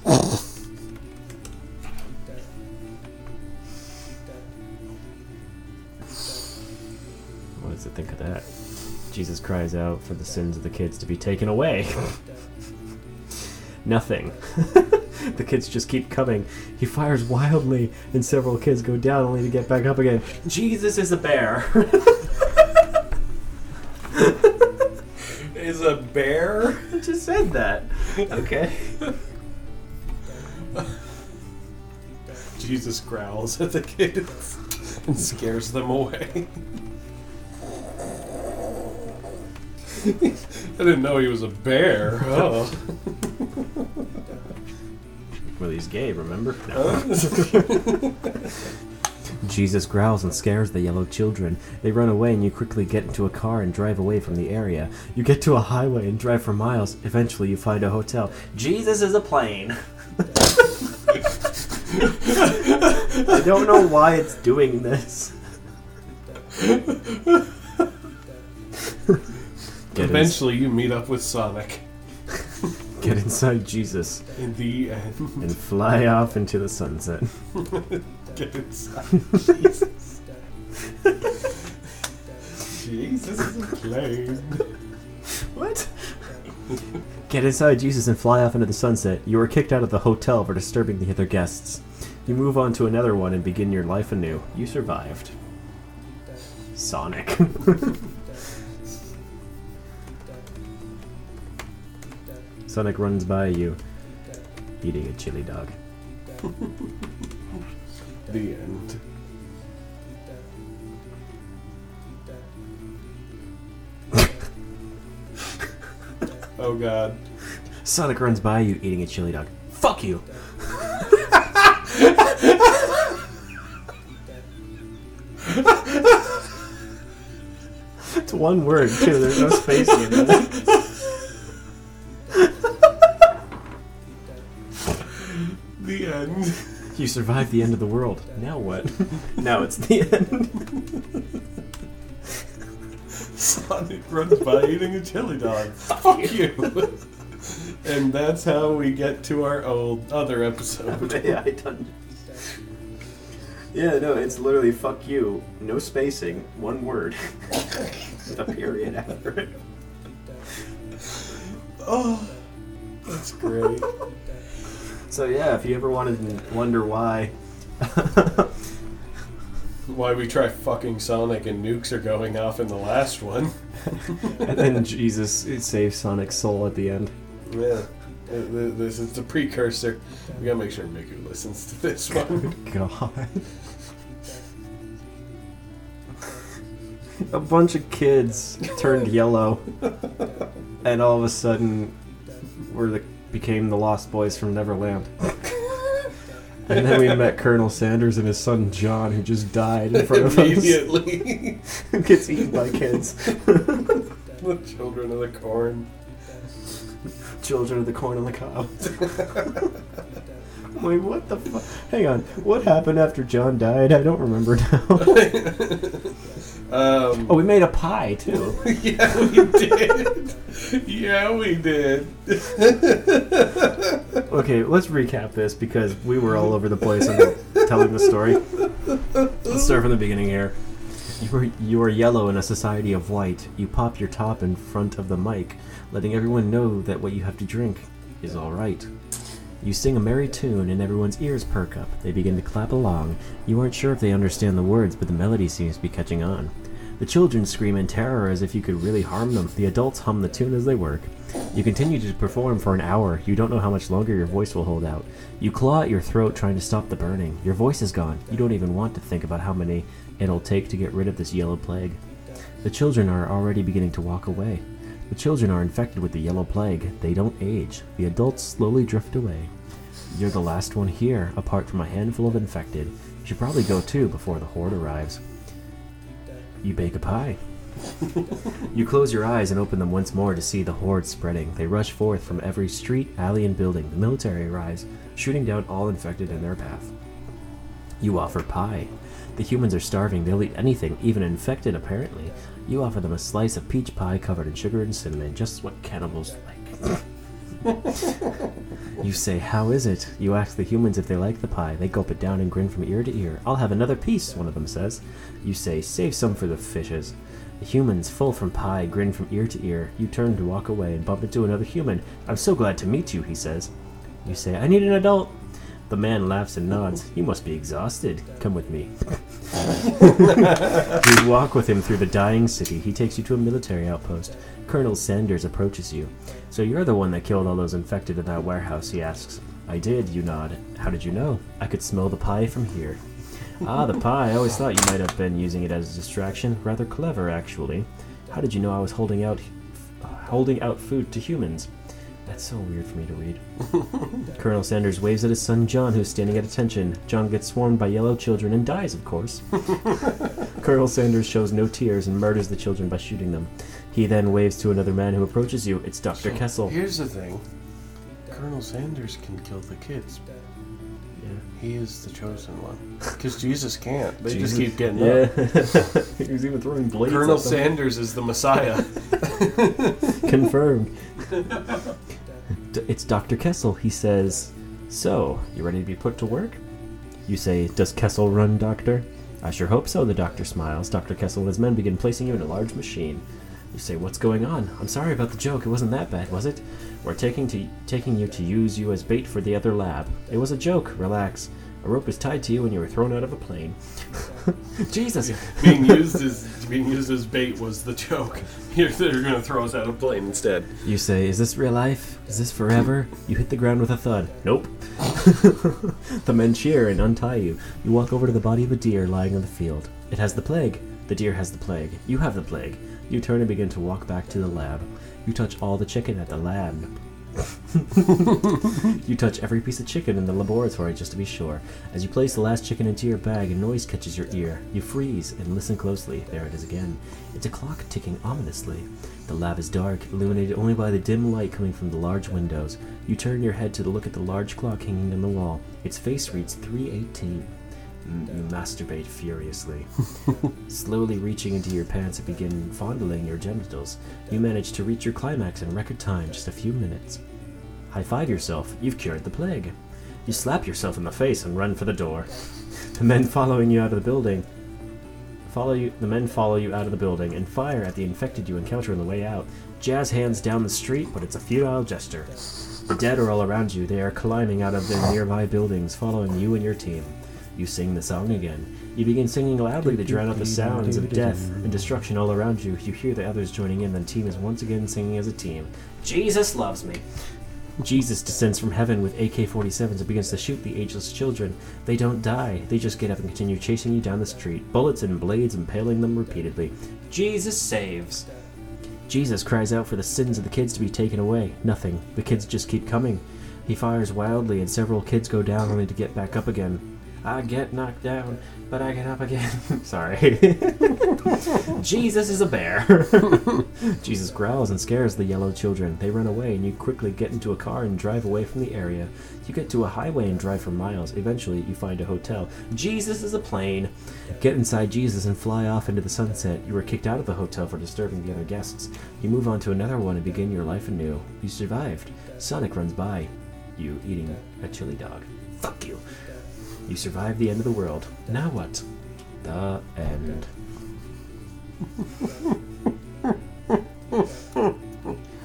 Speaker 1: It think of that? Jesus cries out for the sins of the kids to be taken away. Nothing. the kids just keep coming. He fires wildly, and several kids go down only to get back up again. Jesus is a bear.
Speaker 2: Is a bear?
Speaker 1: I just said that. Okay.
Speaker 2: Jesus growls at the kids and scares them away. I didn't know he was a bear. Oh.
Speaker 1: Well, he's gay, remember? Jesus growls and scares the yellow children. They run away, and you quickly get into a car and drive away from the area. You get to a highway and drive for miles. Eventually, you find a hotel. Jesus is a plane. I don't know why it's doing this. Get,
Speaker 2: Eventually, you meet up with Sonic.
Speaker 1: get inside Jesus
Speaker 2: In the end,
Speaker 1: and fly off into the sunset.
Speaker 2: get inside Jesus. Jesus is a plane.
Speaker 1: What? Get inside Jesus and fly off into the sunset. You are kicked out of the hotel for disturbing the other guests. You move on to another one and begin your life anew. You survived. Sonic. Sonic runs by you, eating a chili dog.
Speaker 2: The end. oh god.
Speaker 1: Sonic runs by you, eating a chili dog. Fuck you! it's one word, too. There's no space in it.
Speaker 2: The end.
Speaker 1: You survived the end of the world. Now what? now it's the end.
Speaker 2: Sonic runs by eating a chili dog. Fuck you. and that's how we get to our old other episode.
Speaker 1: AI dungeons. Yeah, no, it's literally fuck you. No spacing. One word. With a period after it.
Speaker 2: Oh, that's great.
Speaker 1: So yeah, if you ever wanted to wonder why
Speaker 2: Why we try fucking Sonic and nukes are going off in the last one.
Speaker 1: and then Jesus saves Sonic's soul at the end.
Speaker 2: Yeah. This is the precursor. We gotta make sure Miku listens to this one.
Speaker 1: God. A bunch of kids turned yellow, and all of a sudden, we're the became the Lost Boys from Neverland. And then we met Colonel Sanders and his son John, who just died in front of us.
Speaker 2: Immediately.
Speaker 1: Gets eaten by kids.
Speaker 2: the children of the corn.
Speaker 1: Children of the corn on the cob. Wait, what the fuck? Hang on. What happened after John died? I don't remember now.
Speaker 2: Um,
Speaker 1: Oh, we made a pie too.
Speaker 2: yeah, we did. yeah, we did.
Speaker 1: Okay, let's recap this because we were all over the place on telling the story. Let's start from the beginning here. You are, you are yellow in a society of white. You pop your top in front of the mic, letting everyone know that what you have to drink is alright. You sing a merry tune and everyone's ears perk up. They begin to clap along. You aren't sure if they understand the words, but the melody seems to be catching on. The children scream in terror as if you could really harm them. The adults hum the tune as they work. You continue to perform for an hour. You don't know how much longer your voice will hold out. You claw at your throat trying to stop the burning. Your voice is gone. You don't even want to think about how many it'll take to get rid of this yellow plague. The children are already beginning to walk away. The children are infected with the yellow plague. They don't age. The adults slowly drift away. You're the last one here, apart from a handful of infected. You should probably go too before the horde arrives. You bake a pie. you close your eyes and open them once more to see the horde spreading. They rush forth from every street, alley, and building. The military arrives, shooting down all infected in their path. You offer pie. The humans are starving. They'll eat anything, even infected, apparently. You offer them a slice of peach pie covered in sugar and cinnamon, just what cannibals like. you say, How is it? You ask the humans if they like the pie. They gulp it down and grin from ear to ear. I'll have another piece, one of them says. You say, Save some for the fishes. The humans, full from pie, grin from ear to ear. You turn to walk away and bump into another human. I'm so glad to meet you, he says. You say, I need an adult. The man laughs and nods. You must be exhausted. Come with me. you walk with him through the dying city. He takes you to a military outpost. Colonel Sanders approaches you. So you're the one that killed all those infected in that warehouse, he asks. I did, you nod. How did you know? I could smell the pie from here. Ah, the pie. I always thought you might have been using it as a distraction. Rather clever, actually. How did you know I was holding out holding out food to humans? That's so weird for me to read. Colonel Sanders waves at his son John, who's standing at attention. John gets swarmed by yellow children and dies, of course. Colonel Sanders shows no tears and murders the children by shooting them. He then waves to another man who approaches you. It's Dr.
Speaker 2: So,
Speaker 1: Kessel.
Speaker 2: Here's the thing Colonel Sanders can kill the kids.
Speaker 1: Yeah.
Speaker 2: He is the chosen one. Because Jesus can't. They
Speaker 1: Jesus-
Speaker 2: just keep getting
Speaker 1: Yeah.
Speaker 2: up.
Speaker 1: he was even throwing blades.
Speaker 2: Colonel. Sanders is the Messiah.
Speaker 1: Confirmed. D- it's Dr. Kessel. He says, So, you ready to be put to work? You say, Does Kessel run, Doctor? I sure hope so, the doctor smiles. Dr. Kessel and his men begin placing you in a large machine. You say, What's going on? I'm sorry about the joke. It wasn't that bad, was it? We're taking, to, taking you to use you as bait for the other lab. It was a joke. Relax. A rope is tied to you and you were thrown out of a plane. Jesus!
Speaker 2: being used as being used as bait was the joke. Here they're gonna throw us out of a plane instead.
Speaker 1: You say, Is this real life? Is this forever? You hit the ground with a thud. Nope. the men cheer and untie you. You walk over to the body of a deer lying in the field. It has the plague. The deer has the plague. You have the plague. You turn and begin to walk back to the lab. You touch all the chicken at the lab. you touch every piece of chicken in the laboratory just to be sure. As you place the last chicken into your bag, a noise catches your ear. You freeze and listen closely. There it is again. It's a clock ticking ominously. The lab is dark, illuminated only by the dim light coming from the large windows. You turn your head to look at the large clock hanging on the wall. Its face reads 318. Mm, You masturbate furiously. Slowly reaching into your pants and begin fondling your genitals. You manage to reach your climax in record time, just a few minutes. High five yourself, you've cured the plague. You slap yourself in the face and run for the door. The men following you out of the building follow you the men follow you out of the building and fire at the infected you encounter on the way out. Jazz hands down the street, but it's a futile gesture. The dead are all around you. They are climbing out of their nearby buildings, following you and your team. You sing the song again. You begin singing loudly to drown out the sounds of death and destruction all around you. You hear the others joining in, the team is once again singing as a team. Jesus loves me. Jesus descends from heaven with AK 47s and begins to shoot the ageless children. They don't die, they just get up and continue chasing you down the street, bullets and blades impaling them repeatedly. Jesus saves. Jesus cries out for the sins of the kids to be taken away. Nothing. The kids just keep coming. He fires wildly, and several kids go down only to get back up again. I get knocked down, but I get up again. Sorry. Jesus is a bear. Jesus growls and scares the yellow children. They run away, and you quickly get into a car and drive away from the area. You get to a highway and drive for miles. Eventually, you find a hotel. Jesus is a plane. Get inside Jesus and fly off into the sunset. You were kicked out of the hotel for disturbing the other guests. You move on to another one and begin your life anew. You survived. Sonic runs by. You eating a chili dog. Fuck you. You survived the end of the world. Now what? The end.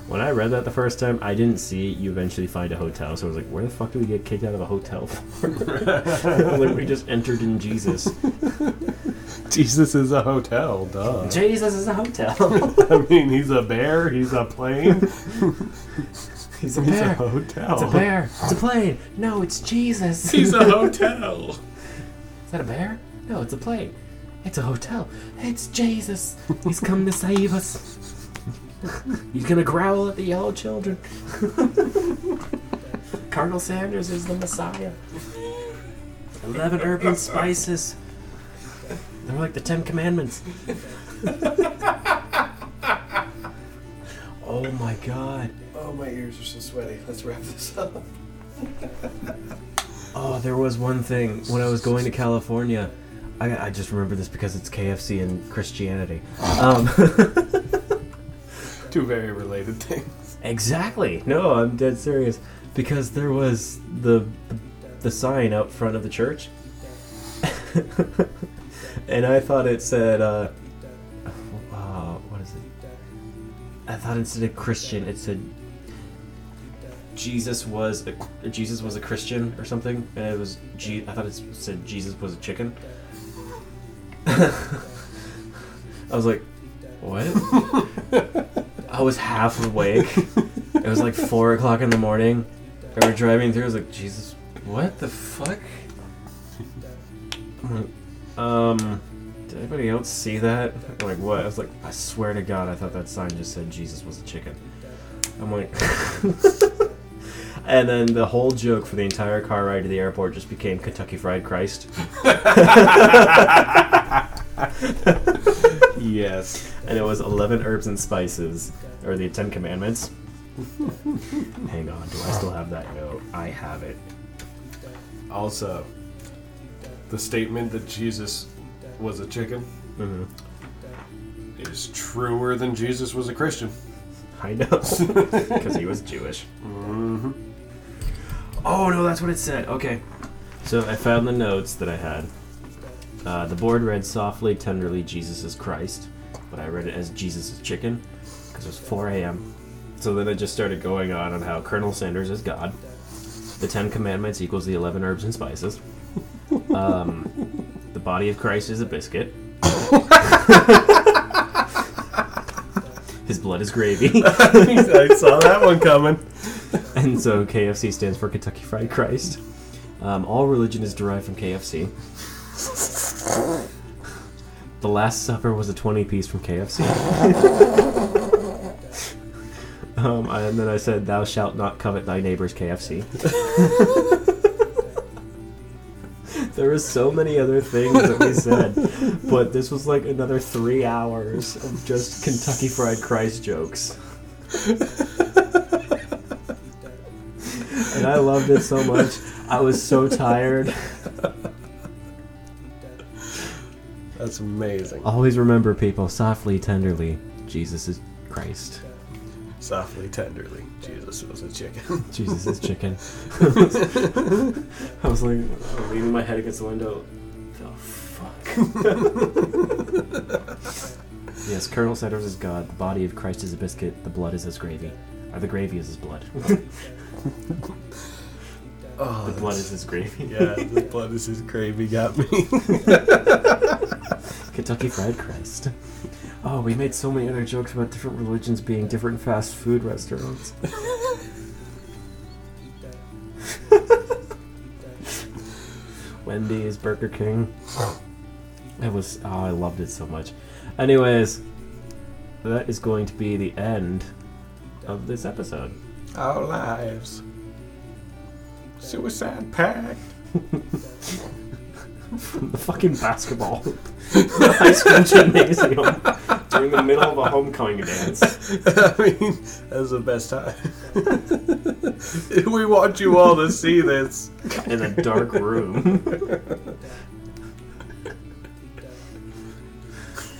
Speaker 1: when I read that the first time, I didn't see you eventually find a hotel, so I was like, where the fuck do we get kicked out of a hotel for? like we just entered in Jesus.
Speaker 2: Jesus is a hotel, duh.
Speaker 1: Jesus is a hotel.
Speaker 2: I mean, he's a bear, he's a plane,
Speaker 1: He's a
Speaker 2: he's a
Speaker 1: bear.
Speaker 2: hotel.
Speaker 1: It's a bear. It's a plane. No, it's Jesus.
Speaker 2: He's a hotel.
Speaker 1: Is that a bear? No, it's a plane. It's a hotel. It's Jesus. He's come to save us. He's gonna growl at the yellow children. Colonel Sanders is the Messiah. Eleven urban spices. They're like the Ten Commandments. oh my god.
Speaker 2: Oh, my ears are so sweaty. Let's wrap this up.
Speaker 1: Oh, there was one thing when I was going to California. I, I just remember this because it's KFC and Christianity. Um,
Speaker 2: Two very related things.
Speaker 1: exactly. No, I'm dead serious because there was the the sign out front of the church, and I thought it said, uh, uh, "What is it?" I thought instead of Christian, it said Jesus was a Jesus was a Christian or something, and it was I thought it said Jesus was a chicken. I was like, what? I was half awake. It was like four o'clock in the morning. We were driving through. I was like, Jesus, what the fuck? Um, did anybody else see that? I'm like, what? I was like, I swear to God, I thought that sign just said Jesus was a chicken. I'm like, and then the whole joke for the entire car ride to the airport just became Kentucky Fried Christ.
Speaker 2: Yes.
Speaker 1: and it was 11 herbs and spices, or the Ten Commandments. Hang on, do I still have that note? I have it.
Speaker 2: Also, the statement that Jesus was a chicken
Speaker 1: hmm
Speaker 2: is truer than Jesus was a Christian.
Speaker 1: I know, because he was Jewish.
Speaker 2: Mm-hmm.
Speaker 1: Oh no, that's what it said. Okay, so I found the notes that I had. Uh, the board read softly, tenderly, Jesus is Christ, but I read it as Jesus is chicken because it was 4 a.m. So then it just started going on on how Colonel Sanders is God. The Ten Commandments equals the 11 herbs and spices. Um, the body of Christ is a biscuit. His blood is gravy.
Speaker 2: I saw that one coming.
Speaker 1: And so KFC stands for Kentucky Fried Christ. Um, all religion is derived from KFC. The Last Supper was a 20 piece from KFC. um, and then I said, Thou shalt not covet thy neighbor's KFC. there were so many other things that we said, but this was like another three hours of just Kentucky Fried Christ jokes. And I loved it so much. I was so tired.
Speaker 2: That's amazing.
Speaker 1: Always remember, people, softly, tenderly, Jesus is Christ.
Speaker 2: Softly, tenderly, Jesus was a chicken.
Speaker 1: Jesus is chicken. I was like, leaning my head against the window. The fuck? yes, Colonel Sanders is God. The body of Christ is a biscuit. The blood is his gravy. Or the gravy is his blood.
Speaker 2: Oh,
Speaker 1: the blood is his gravy.
Speaker 2: yeah, the blood is his gravy got me.
Speaker 1: Kentucky Fried Christ. Oh, we made so many other jokes about different religions being different fast food restaurants. Wendy's, Burger King. It was oh, I loved it so much. Anyways, that is going to be the end of this episode.
Speaker 2: Our lives. Suicide pact.
Speaker 1: From the fucking basketball the high school gymnasium during the middle of a homecoming dance.
Speaker 2: I mean, that's the best time. we want you all to see this.
Speaker 1: in a dark room.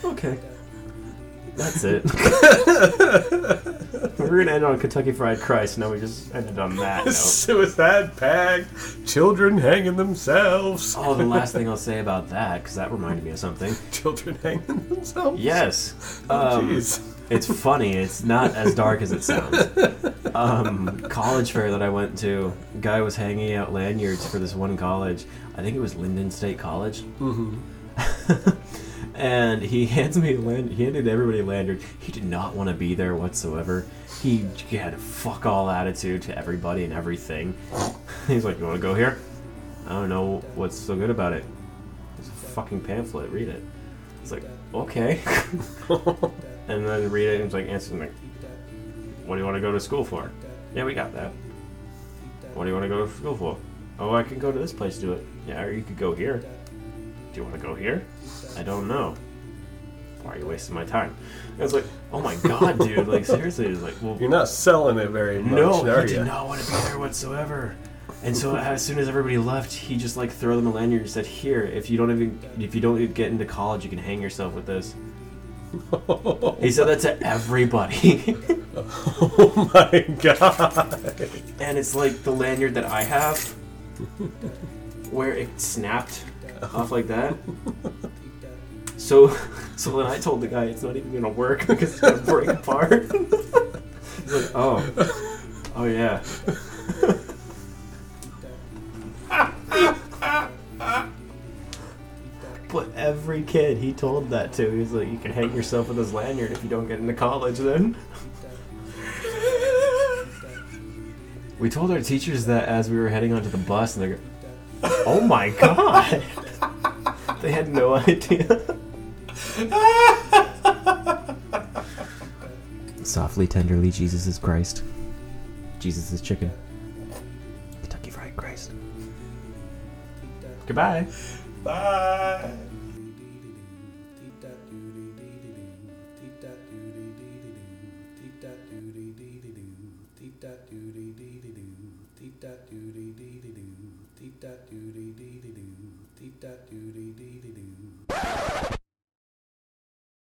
Speaker 1: okay. That's it. We're were gonna end on Kentucky Fried Christ. Now we just ended on that note.
Speaker 2: Suicide pact, children hanging themselves.
Speaker 1: Oh, the last thing I'll say about that, because that reminded me of something.
Speaker 2: Children hanging themselves?
Speaker 1: Yes.
Speaker 2: Oh,
Speaker 1: Um,
Speaker 2: jeez.
Speaker 1: it's funny. It's not as dark as it sounds. Um, college fair that I went to, guy was hanging out lanyards for this one college. I think it was Lyndon State College.
Speaker 2: Mm-hmm.
Speaker 1: And he hands me a. He handed everybody a lanyard. He did not want to be there whatsoever. He, had a fuck all attitude to everybody and everything. He's like, "You want to go here? I don't know what's so good about it. It's a fucking pamphlet. Read it." It's like, okay. and then read it. And he's like, answer me. "What do you want to go to school for?" Yeah, we got that. What do you want to go to school for? Oh, I can go to this place to do it. Yeah, or you could go here. Do you want to go here? I don't know. Why are you wasting my time? I was like, oh my god, dude! Like seriously, it's like, well,
Speaker 2: You're not selling it very much,
Speaker 1: no,
Speaker 2: are
Speaker 1: he
Speaker 2: you?
Speaker 1: did not want to be there whatsoever. And so as soon as everybody left, he just like threw them a lanyard and said, "Here, if you don't even if you don't get into college, you can hang yourself with this." He said that to everybody,
Speaker 2: oh my god.
Speaker 1: and it's like the lanyard that I have, where it snapped off like that. So, so then I told the guy it's not even gonna work because it's gonna break apart. He's like, "Oh, oh yeah." But every kid he told that to, he was like, "You can hang yourself with this lanyard if you don't get into college." Then we told our teachers that as we were heading onto the bus, and they're, "Oh my god!" they had no idea. Softly, tenderly, Jesus is Christ. Jesus is chicken. Kentucky Fried Christ. Goodbye.
Speaker 2: Bye.
Speaker 3: Teep